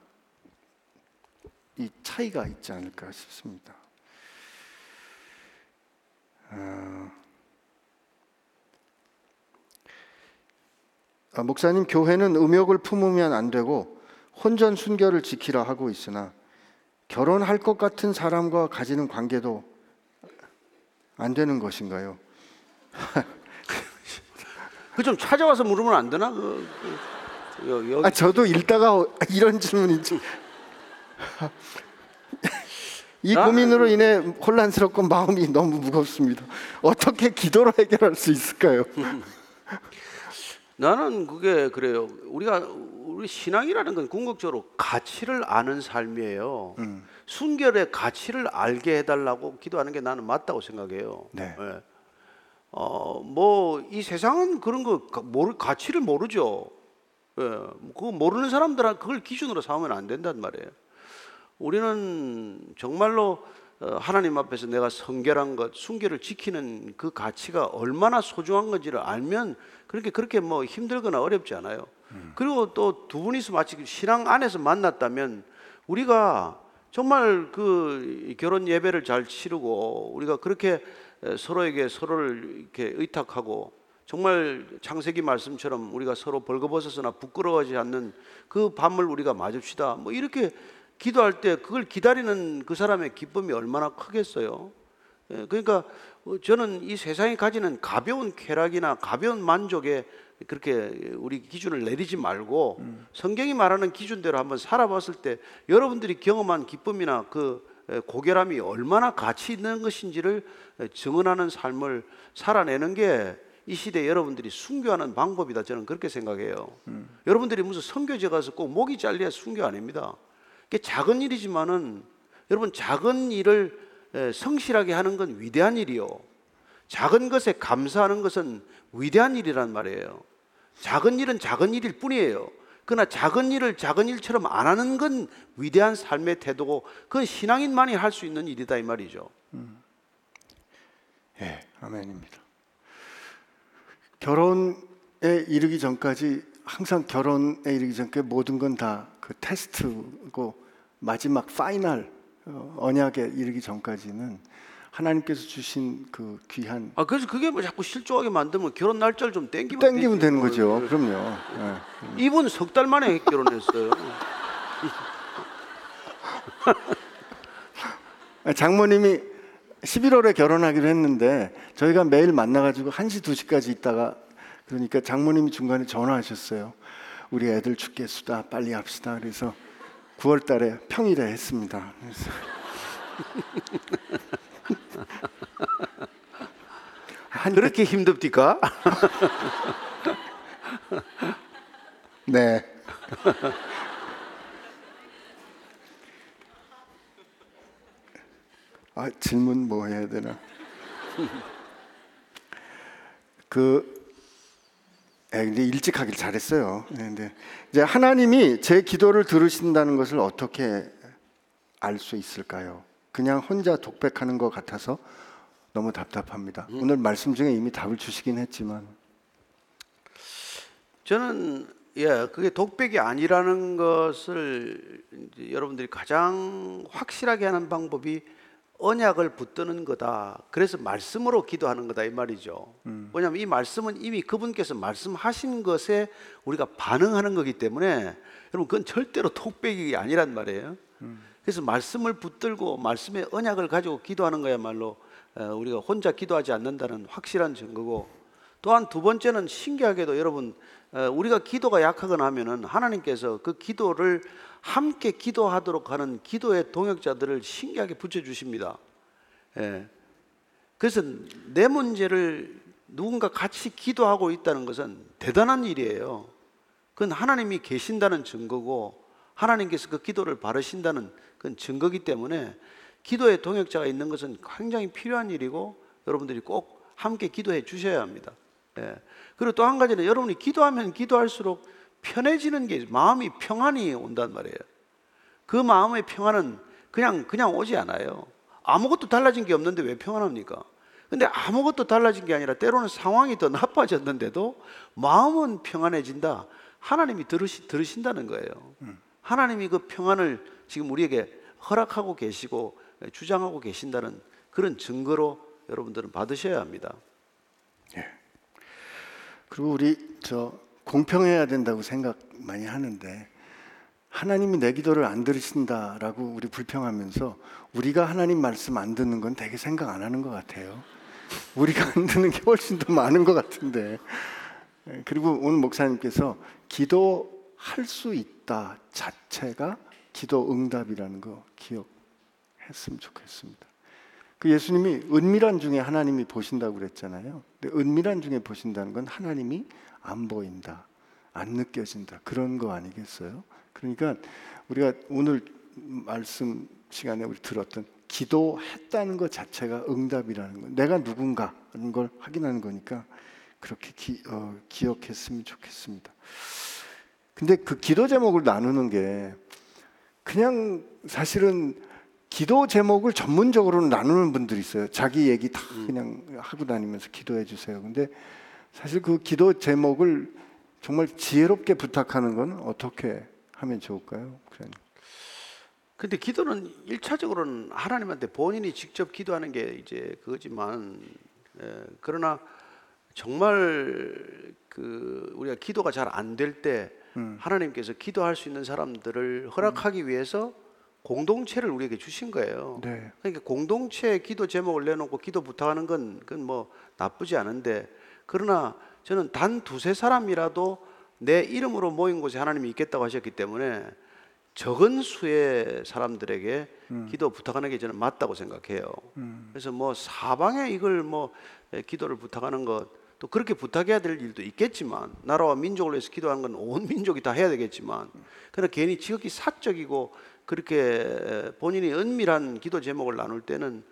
이 차이가 있지 않을까 싶습니다. 아, 아, 목사님 교회는 음욕을 품으면 안 되고 혼전 순결을 지키라 하고 있으나 결혼할 것 같은 사람과 가지는 관계도 안 되는 것인가요? 그 좀 찾아와서 물으면 안 되나? 그, 그, 여, 여, 아 저도 읽다가 이런 질문인지 이 나는- 고민으로 인해 혼란스럽고 마음이 너무 무겁습니다. 어떻게 기도로 해결할 수 있을까요? 나는 그게 그래요. 우리가 우리 신앙이라는 건 궁극적으로 가치를 아는 삶이에요. 순결의 가치를 알게 해달라고 기도하는 게 나는 맞다고 생각해요. 네. 예. 어, 뭐 이 세상은 그런 거 가- 모르 가치를 모르죠. 예. 그거 모르는 사람들은 그걸 기준으로 삼으면 안 된단 말이에요. 우리는 정말로 어, 하나님 앞에서 내가 성결한 것, 순결을 지키는 그 가치가 얼마나 소중한 건지를 알면 그렇게 그렇게 뭐 힘들거나 어렵지 않아요. 그리고 또 두 분이서 마치 신앙 안에서 만났다면 우리가 정말 그 결혼 예배를 잘 치르고 우리가 그렇게 에, 서로에게 서로를 이렇게 의탁하고 정말 창세기 말씀처럼 우리가 서로 벌거벗어서나 부끄러워하지 않는 그 밤을 우리가 맞읍시다. 뭐 이렇게 기도할 때 그걸 기다리는 그 사람의 기쁨이 얼마나 크겠어요. 예, 그러니까 어, 저는 이 세상이 가지는 가벼운 쾌락이나 가벼운 만족에 그렇게 우리 기준을 내리지 말고 성경이 말하는 기준대로 한번 살아봤을 때 여러분들이 경험한 기쁨이나 그 에, 고결함이 얼마나 가치 있는 것인지를 에, 증언하는 삶을 살아내는 게 이 시대 여러분들이 순교하는 방법이다 저는 그렇게 생각해요. 여러분들이 무슨 선교제 가서 꼭 목이 잘려야 순교 아닙니다. 이게 작은 일이지만은 여러분 작은 일을 에, 성실하게 하는 건 위대한 일이요. 작은 것에 감사하는 것은 위대한 일이란 말이에요. 작은 일은 작은 일일 뿐이에요. 그러나 작은 일을 작은 일처럼 안 하는 건 위대한 삶의 태도고 그건 신앙인만이 할 수 있는 일이다 이 말이죠. 예, 아멘입니다. 결혼에 이르기 전까지 항상 결혼에 이르기 전까지 모든 건 다 그 테스트고 마지막 파이널 어, 언약에 이르기 전까지는 하나님께서 주신 그 귀한 아 그래서 그게 뭐 자꾸 실족하게 만들면 결혼 날짜를 좀 땡기면 땡기면. 되는 거죠. 어, 그럼요. 예. 이분 석 달 만에 결혼했어요. 장모님이 11월에 결혼하기로 했는데 저희가 매일 만나가지고 1시 2시까지 있다가 그러니까 장모님이 중간에 전화하셨어요. 우리 애들 죽겠수다 빨리 합시다. 그래서 9월 달에 평일에 했습니다. 한 그렇게 힘듭니까? 네. 아 질문 뭐 해야 되나? 그 예, 근데 일찍 하길 잘했어요. 네, 근데 이제 하나님이 제 기도를 들으신다는 것을 어떻게 알 수 있을까요? 그냥 혼자 독백하는 것 같아서 너무 답답합니다. 오늘 말씀 중에 이미 답을 주시긴 했지만 저는 예, 그게 독백이 아니라는 것을 여러분들이 가장 확실하게 하는 방법이 언약을 붙드는 거다. 그래서 말씀으로 기도하는 거다 이 말이죠. 왜냐하면 이 말씀은 이미 그분께서 말씀하신 것에 우리가 반응하는 거기 때문에 여러분 그건 절대로 독백이 아니란 말이에요. 그래서 말씀을 붙들고 말씀의 언약을 가지고 기도하는 거야말로 어, 우리가 혼자 기도하지 않는다는 확실한 증거고 또한 두 번째는 신기하게도 여러분 어, 우리가 기도가 약하거나 하면은 하나님께서 그 기도를 함께 기도하도록 하는 기도의 동역자들을 신기하게 붙여주십니다. 예. 그래서 내 문제를 누군가 같이 기도하고 있다는 것은 대단한 일이에요. 그건 하나님이 계신다는 증거고 하나님께서 그 기도를 바르신다는 그건 증거기 때문에 기도의 동역자가 있는 것은 굉장히 필요한 일이고 여러분들이 꼭 함께 기도해 주셔야 합니다. 예. 그리고 또 한 가지는 여러분이 기도하면 기도할수록 편해지는 게 마음이 평안이 온단 말이에요. 그 마음의 평안은 그냥 그냥 오지 않아요. 아무것도 달라진 게 없는데 왜 평안합니까? 근데 아무것도 달라진 게 아니라 때로는 상황이 더 나빠졌는데도 마음은 평안해진다. 하나님이 들으시, 들으신다는 거예요. 하나님이 그 평안을 지금 우리에게 허락하고 계시고 주장하고 계신다는 그런 증거로 여러분들은 받으셔야 합니다. 그리고 우리 저 공평해야 된다고 생각 많이 하는데 하나님이 내 기도를 안 들으신다라고 우리 불평하면서 우리가 하나님 말씀 안 듣는 건 되게 생각 안 하는 것 같아요. 우리가 안 듣는 게 훨씬 더 많은 것 같은데. 예, 그리고 오늘 목사님께서 기도할 수 있다 자체가 기도 응답이라는 거 기억했으면 좋겠습니다. 그 예수님이 은밀한 중에 하나님이 보신다고 그랬잖아요. 근데 은밀한 중에 보신다는 건 하나님이 안 보인다, 안 느껴진다 그런 거 아니겠어요? 그러니까 우리가 오늘 말씀 시간에 우리 들었던 기도했다는 것 자체가 응답이라는 거, 내가 누군가 하는 걸 확인하는 거니까 그렇게 기, 어, 기억했으면 좋겠습니다. 근데 그 기도 제목을 나누는 게 그냥 사실은 기도 제목을 전문적으로 나누는 분들이 있어요. 자기 얘기 다 그냥 하고 다니면서 기도해 주세요. 근데 사실 그 기도 제목을 정말 지혜롭게 부탁하는 건 어떻게 하면 좋을까요? 근데 기도는 일차적으로는 하나님한테 본인이 직접 기도하는 게 이제 그거지만 예, 그러나 정말 그 우리가 기도가 잘 안 될때 하나님께서 기도할 수 있는 사람들을 허락하기 위해서 공동체를 우리에게 주신 거예요. 네. 그러니까 공동체 기도 제목을 내놓고 기도 부탁하는 건 그건 뭐 나쁘지 않은데 그러나 저는 단 두세 사람이라도 내 이름으로 모인 곳에 하나님이 있겠다고 하셨기 때문에 적은 수의 사람들에게 기도 부탁하는 게 저는 맞다고 생각해요. 그래서 뭐 사방에 이걸 뭐 에, 기도를 부탁하는 것 또 그렇게 부탁해야 될 일도 있겠지만 나라와 민족을 위해서 기도하는 건 온 민족이 다 해야 되겠지만 그러나 괜히 지극히 사적이고 그렇게 본인이 은밀한 기도 제목을 나눌 때는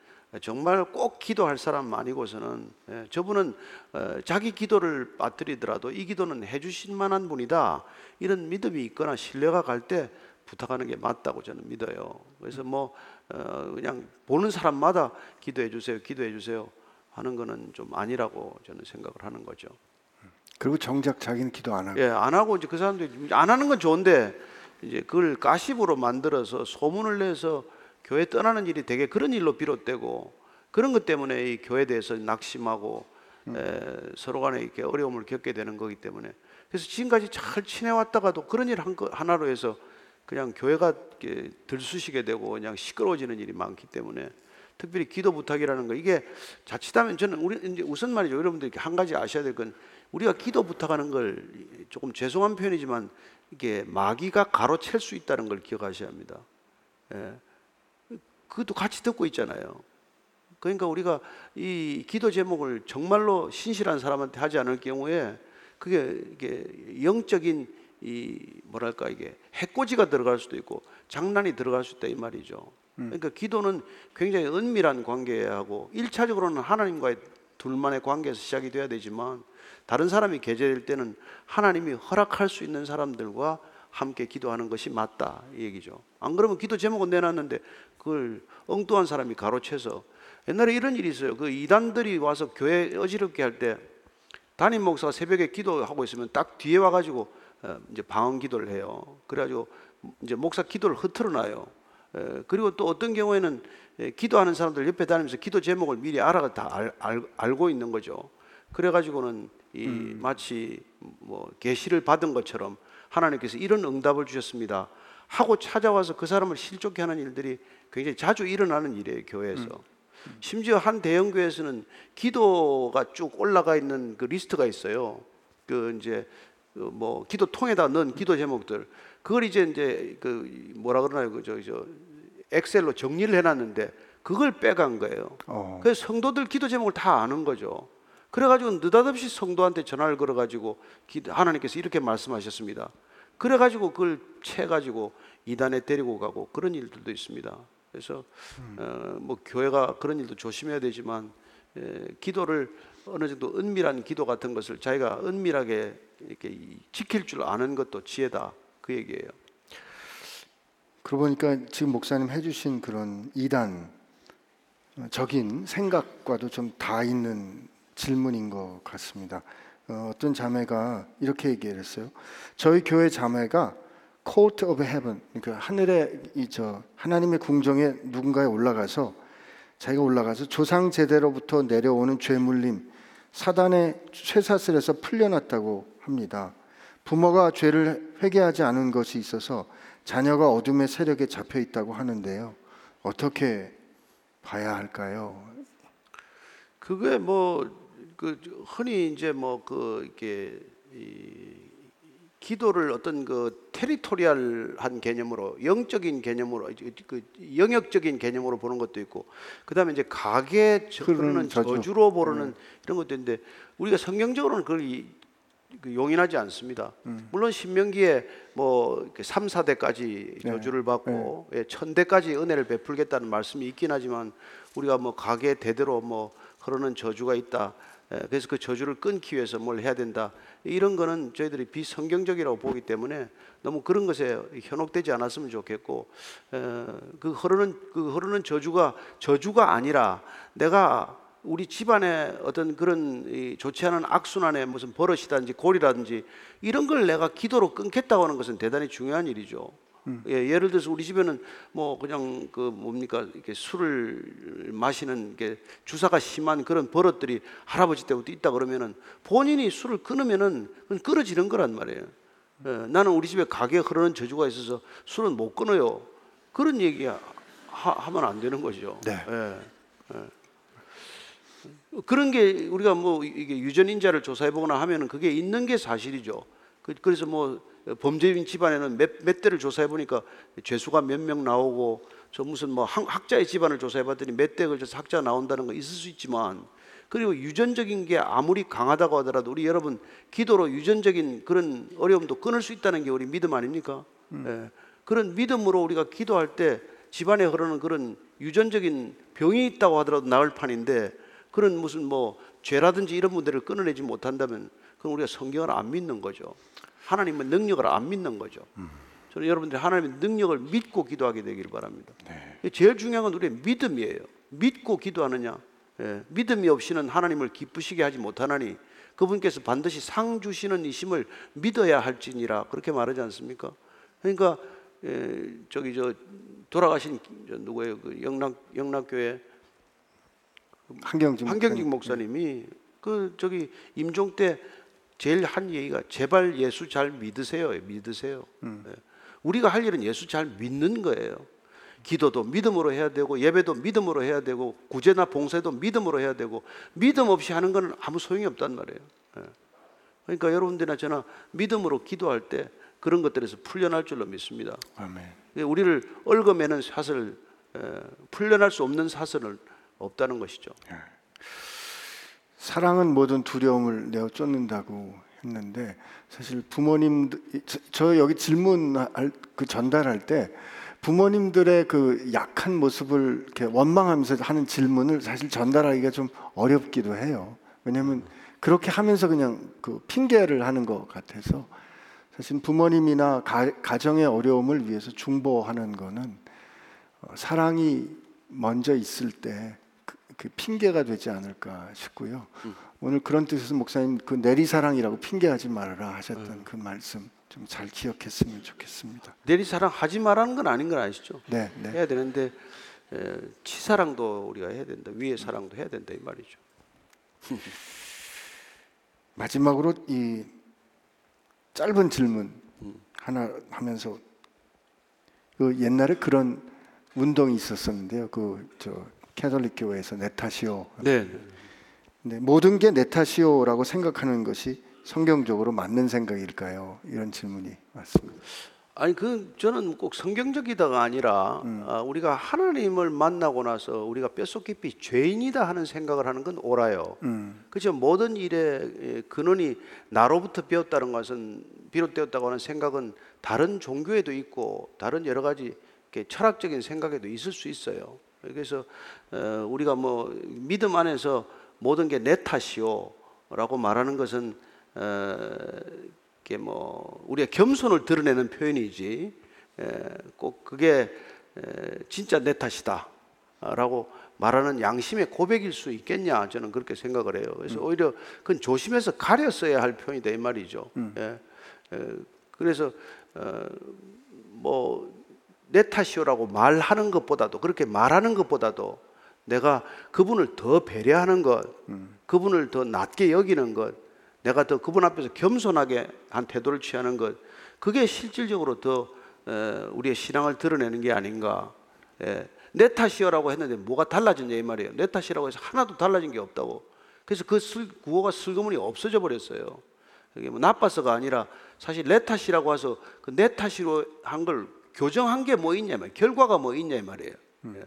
정말 꼭 기도할 사람 아니고서는 예, 저분은 어, 자기 기도를 빠뜨리더라도 이 기도는 해주실 만한 분이다 이런 믿음이 있거나 신뢰가 갈 때 부탁하는 게 맞다고 저는 믿어요. 그래서 뭐 어, 그냥 보는 사람마다 기도해 주세요, 기도해 주세요 하는 거는 좀 아니라고 저는 생각을 하는 거죠. 그리고 정작 자기는 기도 안 하고 예, 안 하고 이제 그 사람들이 안 하는 건 좋은데 이제 그걸 가십으로 만들어서 소문을 내서 교회 떠나는 일이 되게 그런 일로 비롯되고 그런 것 때문에 이 교회에 대해서 낙심하고 에, 서로 간에 이렇게 어려움을 겪게 되는 거기 때문에 그래서 지금까지 잘 지내왔다가도 그런 일한거 하나로 해서 그냥 교회가 이렇게 들쑤시게 되고 그냥 시끄러워지는 일이 많기 때문에 특별히 기도 부탁이라는 거 이게 자칫하면 저는 우리 이제 우선 말이죠 여러분들이 한 가지 아셔야 될 건 우리가 기도 부탁하는 걸 조금 죄송한 표현이지만 이게 마귀가 가로챌 수 있다는 걸 기억하셔야 합니다. 예. 그것도 같이 듣고 있잖아요. 그러니까 우리가 이 기도 제목을 정말로 신실한 사람한테 하지 않을 경우에 그게 이게 영적인 이 뭐랄까 이게 해코지가 들어갈 수도 있고 장난이 들어갈 수 있다 이 말이죠. 그러니까 기도는 굉장히 은밀한 관계하고 일차적으로는 하나님과의 둘만의 관계에서 시작이 돼야 되지만 다른 사람이 계제될 때는 하나님이 허락할 수 있는 사람들과 함께 기도하는 것이 맞다 이 얘기죠. 안 그러면 기도 제목은 내놨는데 그걸 엉뚱한 사람이 가로채서 옛날에 이런 일이 있어요. 그 이단들이 와서 교회 어지럽게 할 때 담임 목사가 새벽에 기도하고 있으면 딱 뒤에 와가지고 어, 이제 방언 기도를 해요. 그래가지고 이제 목사 기도를 흐트러놔요. 에, 그리고 또 어떤 경우에는 에, 기도하는 사람들 옆에 다니면서 기도 제목을 미리 알아가 다 알, 알, 알고 있는 거죠. 그래가지고는 이 마치 뭐 계시를 받은 것처럼 하나님께서 이런 응답을 주셨습니다. 하고 찾아와서 그 사람을 실족해 하는 일들이 굉장히 자주 일어나는 일이에요 교회에서. 심지어 한 대형 교회에서는 기도가 쭉 올라가 있는 그 리스트가 있어요. 그 이제 그뭐 기도 통에다 넣은 기도 제목들 그걸 이제 이제 그 뭐라 그러나요 그저 저 엑셀로 정리를 해놨는데 그걸 빼간 거예요. 어. 그래서 성도들 기도 제목을 다 아는 거죠. 그래가지고 느닷없이 성도한테 전화를 걸어가지고 기- 하나님께서 이렇게 말씀하셨습니다. 그래가지고 그걸 채가지고 이단에 데리고 가고 그런 일들도 있습니다. 그래서 어, 뭐 교회가 그런 일도 조심해야 되지만 에, 기도를 어느 정도 은밀한 기도 같은 것을 자기가 은밀하게 이렇게 이- 지킬 줄 아는 것도 지혜다 그 얘기예요. 그러고 보니까 지금 목사님 해주신 그런 이단 어, 적인 생각과도 좀 다 있는 질문인 것 같습니다. 어, 어떤 자매가 이렇게 얘기를 했어요. 저희 교회 자매가 court of heaven, 그러니까 하늘의 이 저 하나님의 궁정에 누군가에 올라가서 자기가 올라가서 조상 제대로부터 내려오는 죄물림, 사단의 쇠사슬에서 풀려났다고 합니다. 부모가 죄를 회개하지 않은 것이 있어서 자녀가 어둠의 세력에 잡혀 있다고 하는데요. 어떻게 봐야 할까요? 그게 뭐 그 흔히 이제 뭐 그 이렇게 이 기도를 어떤 그 테리토리얼한 개념으로 영적인 개념으로 그 영역적인 개념으로 보는 것도 있고 그다음에 이제 가게 흐르는 저주. 저주로 보는 이런 것도 있는데 우리가 성경적으로는 그걸 이- 그 용인하지 않습니다. 물론 신명기에 뭐 이렇게 3, 4대까지 네. 저주를 받고 예, 천대까지 은혜를 베풀겠다는 말씀이 있긴 하지만 우리가 뭐 가게 대대로 뭐 흐르는 저주가 있다. 예, 그래서 그 저주를 끊기 위해서 뭘 해야 된다. 이런 거는 저희들이 비성경적이라고 보기 때문에 너무 그런 것에 현혹되지 않았으면 좋겠고 에, 그 흐르는 그 흐르는 저주가 저주가 아니라 내가 우리 집안에 어떤 그런 이 좋지 않은 악순환의 무슨 버릇이라든지 골이라든지 이런 걸 내가 기도로 끊겠다고 하는 것은 대단히 중요한 일이죠. 예, 예를 들어서 우리 집에는 뭐 그냥 그 뭡니까 이렇게 술을 마시는 게 주사가 심한 그런 버릇들이 할아버지 때부터 있다 그러면은 본인이 술을 끊으면은 끊어지는 거란 말이에요. 예, 나는 우리 집에 가게 흐르는 저주가 있어서 술은 못 끊어요. 그런 얘기 하, 하면 안 되는 거죠. 네. 예, 예. 그런 게 우리가 뭐 이게 유전인자를 조사해 보거나 하면은 그게 있는 게 사실이죠. 그- 그래서 뭐 범죄인 집안에는 몇, 몇 대를 조사해 보니까 죄수가 몇 명 나오고 저 무슨 뭐 학- 학자의 집안을 조사해 봤더니 몇 대 걸쳐서 학자 나온다는 거 있을 수 있지만 그리고 유전적인 게 아무리 강하다고 하더라도 우리 여러분 기도로 유전적인 그런 어려움도 끊을 수 있다는 게 우리 믿음 아닙니까? 예. 그런 믿음으로 우리가 기도할 때 집안에 흐르는 그런 유전적인 병이 있다고 하더라도 나을 판인데 그런 무슨 뭐 죄라든지 이런 문제를 끊어내지 못한다면 그건 우리가 성경을 안 믿는 거죠. 하나님의 능력을 안 믿는 거죠. 저는 여러분들이 하나님의 능력을 믿고 기도하게 되기를 바랍니다. 제일 중요한 건 우리의 믿음이에요. 믿고 기도하느냐. 예, 믿음이 없이는 하나님을 기쁘시게 하지 못하나니 그분께서 반드시 상 주시는 이심을 믿어야 할지니라 그렇게 말하지 않습니까? 그러니까 예, 저기 저 돌아가신 저 누구예요? 그 영락 영락교회 한경진 한경직 목사님이 그 저기 임종 때 제일 한 얘기가 제발 예수 잘 믿으세요. 믿으세요. 예. 우리가 할 일은 예수 잘 믿는 거예요. 기도도 믿음으로 해야 되고 예배도 믿음으로 해야 되고 구제나 봉사도 믿음으로 해야 되고 믿음 없이 하는 건 아무 소용이 없단 말이에요. 예. 그러니까 여러분들이나 저나 믿음으로 기도할 때 그런 것들에서 풀려날 줄로 믿습니다. 아멘. 예, 우리를 얽어매는 사슬, 에, 풀려날 수 없는 사슬은 없다는 것이죠. 사랑은 모든 두려움을 내어 쫓는다고 했는데 사실 부모님 저- 저 여기 질문 그 전달할 때 부모님들의 그 약한 모습을 이렇게 원망하면서 하는 질문을 사실 전달하기가 좀 어렵기도 해요. 왜냐하면 그렇게 하면서 그냥 그 핑계를 하는 것 같아서 사실 부모님이나 가, 가정의 어려움을 위해서 중보하는 거는 어, 사랑이 먼저 있을 때 그, 그 핑계가 되지 않을까 싶고요. 오늘 그런 뜻에서 목사님 그 내리사랑이라고 핑계하지 말아라 하셨던 그 말씀 좀 잘 기억했으면 좋겠습니다. 내리사랑 하지 말라는 건 아닌 건 아시죠? 네, 네. 해야 되는데 에, 치사랑도 우리가 해야 된다. 위의 사랑도 해야 된다 이 말이죠. 마지막으로 이 짧은 질문 하나 하면서 그 옛날에 그런 운동이 있었었는데요. 그 저 캐톨릭 교회에서 내 탓이요. 네. 네, 모든 게 내 탓이요라고 생각하는 것이 성경적으로 맞는 생각일까요? 이런 질문이 왔습니다. 아니 그 저는 꼭 성경적이다가 아니라 아, 우리가 하나님을 만나고 나서 우리가 뼛속 깊이 죄인이다 하는 생각을 하는 건 옳아요. 음, 그렇죠. 모든 일의 예, 근원이 나로부터 배웠다는 것은 비롯되었다고 하는 생각은 다른 종교에도 있고 다른 여러 가지 철학적인 생각에도 있을 수 있어요. 그래서 어, 우리가 뭐 믿음 안에서 모든 게 내 탓이요라고 말하는 것은 어, 이게 뭐 우리가 겸손을 드러내는 표현이지 에, 꼭 그게 에, 진짜 내 탓이다라고 말하는 양심의 고백일 수 있겠냐 저는 그렇게 생각을 해요. 그래서 오히려 그건 조심해서 가렸어야 할 표현이다 이 말이죠. 예. 에, 그래서 어, 뭐 내 탓이요라고 말하는 것보다도 그렇게 말하는 것보다도 내가 그분을 더 배려하는 것, 그분을 더 낮게 여기는 것, 내가 더 그분 앞에서 겸손하게 한 태도를 취하는 것, 그게 실질적으로 더 에, 우리의 신앙을 드러내는 게 아닌가. 예. 내 탓이요라고 했는데 뭐가 달라졌냐 이 말이에요. 내 탓이라고 해서 하나도 달라진 게 없다고. 그래서 그 슬, 구호가 슬그머니 없어져 버렸어요. 이게 뭐 나빠서가 아니라 사실 내 탓이라고 해서 그 내 탓으로 한 걸 교정한 게 뭐 있냐 말 결과가 뭐 있냐 이 말이에요. 예.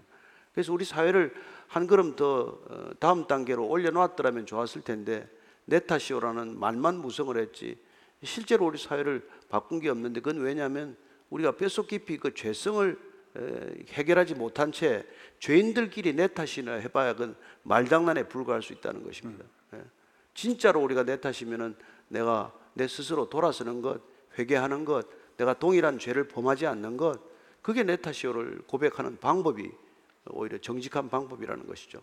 그래서 우리 사회를 한 걸음 더 어, 다음 단계로 올려놓았더라면 좋았을 텐데 내 탓이오라는 말만 무성을 했지 실제로 우리 사회를 바꾼 게 없는데 그건 왜냐하면 우리가 뼛속 깊이 그 죄성을 에, 해결하지 못한 채 죄인들끼리 내 탓이나 해봐야 그건 말장난에 불과할 수 있다는 것입니다. 예. 진짜로 우리가 내 탓이면은 내가 내 스스로 돌아서는 것, 회개하는 것, 내가 동일한 죄를 범하지 않는 것, 그게 내 탓이오를 고백하는 방법이 오히려 정직한 방법이라는 것이죠.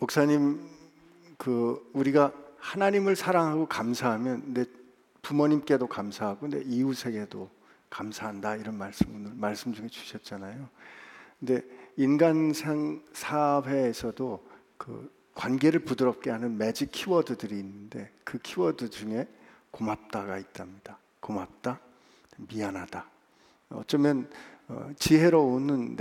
목사님 그 우리가 하나님을 사랑하고 감사하면 내 부모님께도 감사하고 내 이웃에게도 감사한다 이런 말씀을 말씀 중에 주셨잖아요. 근데 인간상 사회에서도 그 관계를 부드럽게 하는 매직 키워드들이 있는데 그 키워드 중에 고맙다가 있답니다. 고맙다, 미안하다. 어쩌면 어, 지혜로우는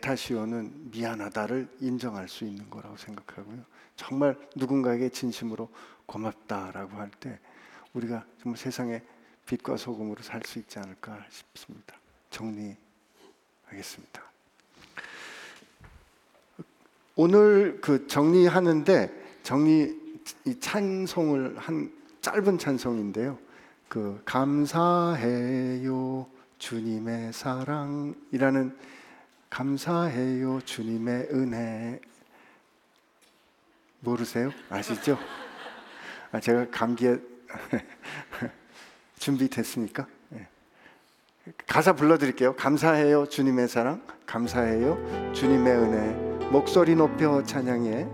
탓이오는 미안하다를 인정할 수 있는 거라고 생각하고요. 정말 누군가에게 진심으로 고맙다라고 할 때 우리가 정말 세상에 빛과 소금으로 살 수 있지 않을까 싶습니다. 정리하겠습니다. 오늘 그 정리하는데 정리 이 찬송을 한 짧은 찬송인데요. 그 감사해요 주님의 사랑이라는 감사해요 주님의 은혜 모르세요? 아시죠? 아, 제가 감기에 준비됐습니까? 예. 가사 불러드릴게요. 감사해요 주님의 사랑, 감사해요 주님의 은혜. 목소리 높여 찬양해. 예.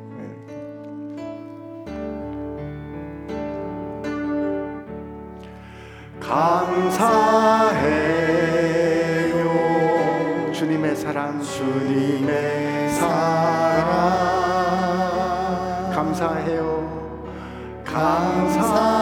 감사해요 주님의 사랑 주님의 사랑 감사해요 감사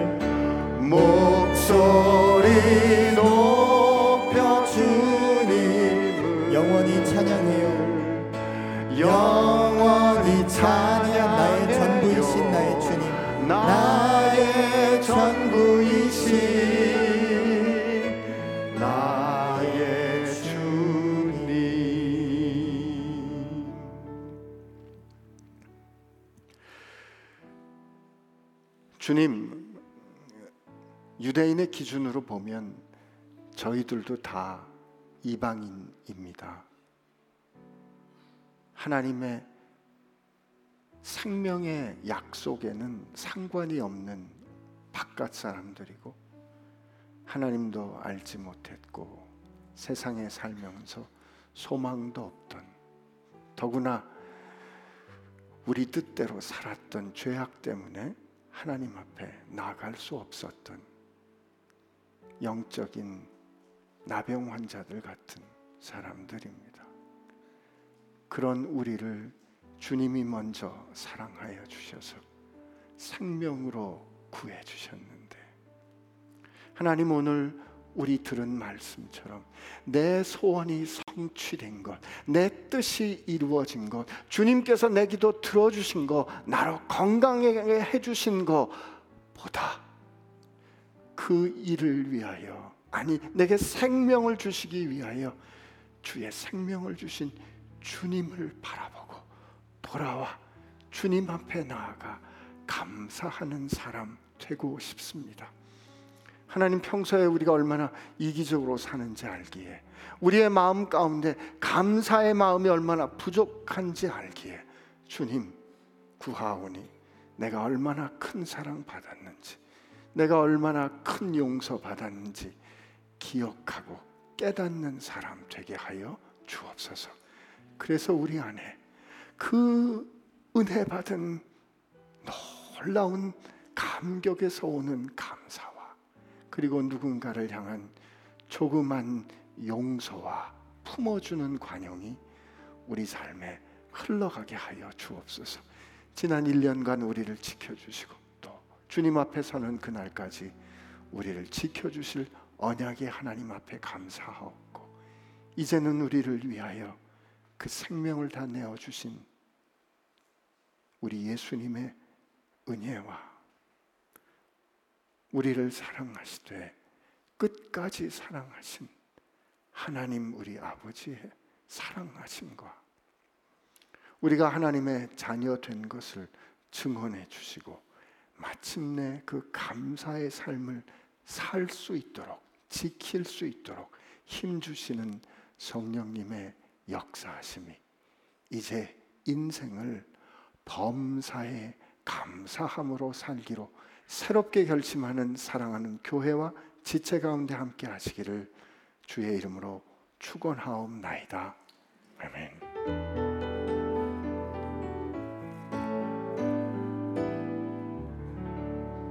유대인의 기준으로 보면 저희들도 다 이방인입니다. 하나님의 생명의 약속에는 상관이 없는 바깥 사람들이고 하나님도 알지 못했고 세상에 살면서 소망도 없던 더구나 우리 뜻대로 살았던 죄악 때문에 하나님 앞에 나아갈 수 없었던 영적인 나병 환자들 같은 사람들입니다. 그런 우리를 주님이 먼저 사랑하여 주셔서 생명으로 구해 주셨는데 하나님 오늘 우리 들은 말씀처럼 내 소원이 성취된 것, 내 뜻이 이루어진 것, 주님께서 내 기도 들어주신 것, 나로 건강하게 해주신 것보다 그 일을 위하여 아니 내게 생명을 주시기 위하여 주의 생명을 주신 주님을 바라보고 돌아와 주님 앞에 나아가 감사하는 사람 되고 싶습니다. 하나님 평소에 우리가 얼마나 이기적으로 사는지 알기에 우리의 마음 가운데 감사의 마음이 얼마나 부족한지 알기에 주님 구하오니 내가 얼마나 큰 사랑 받았는지 내가 얼마나 큰 용서 받았는지 기억하고 깨닫는 사람 되게 하여 주옵소서. 그래서 우리 안에 그 은혜 받은 놀라운 감격에서 오는 감사와 그리고 누군가를 향한 조그만 용서와 품어주는 관용이 우리 삶에 흘러가게 하여 주옵소서. 지난 1년간 우리를 지켜주시고 또 주님 앞에 서는 그날까지 우리를 지켜주실 언약의 하나님 앞에 감사하옵고 이제는 우리를 위하여 그 생명을 다 내어 주신 우리 예수님의 은혜와 우리를 사랑하시되 끝까지 사랑하신 하나님 우리 아버지의 사랑하심과 우리가 하나님의 자녀 된 것을 증언해 주시고 마침내 그 감사의 삶을 살 수 있도록 지킬 수 있도록 힘 주시는 성령님의 역사하심이 이제 인생을 범사에 감사함으로 살기로 새롭게 결심하는 사랑하는 교회와 지체 가운데 함께 하시기를 주의 이름으로 축원하옵나이다. 아멘.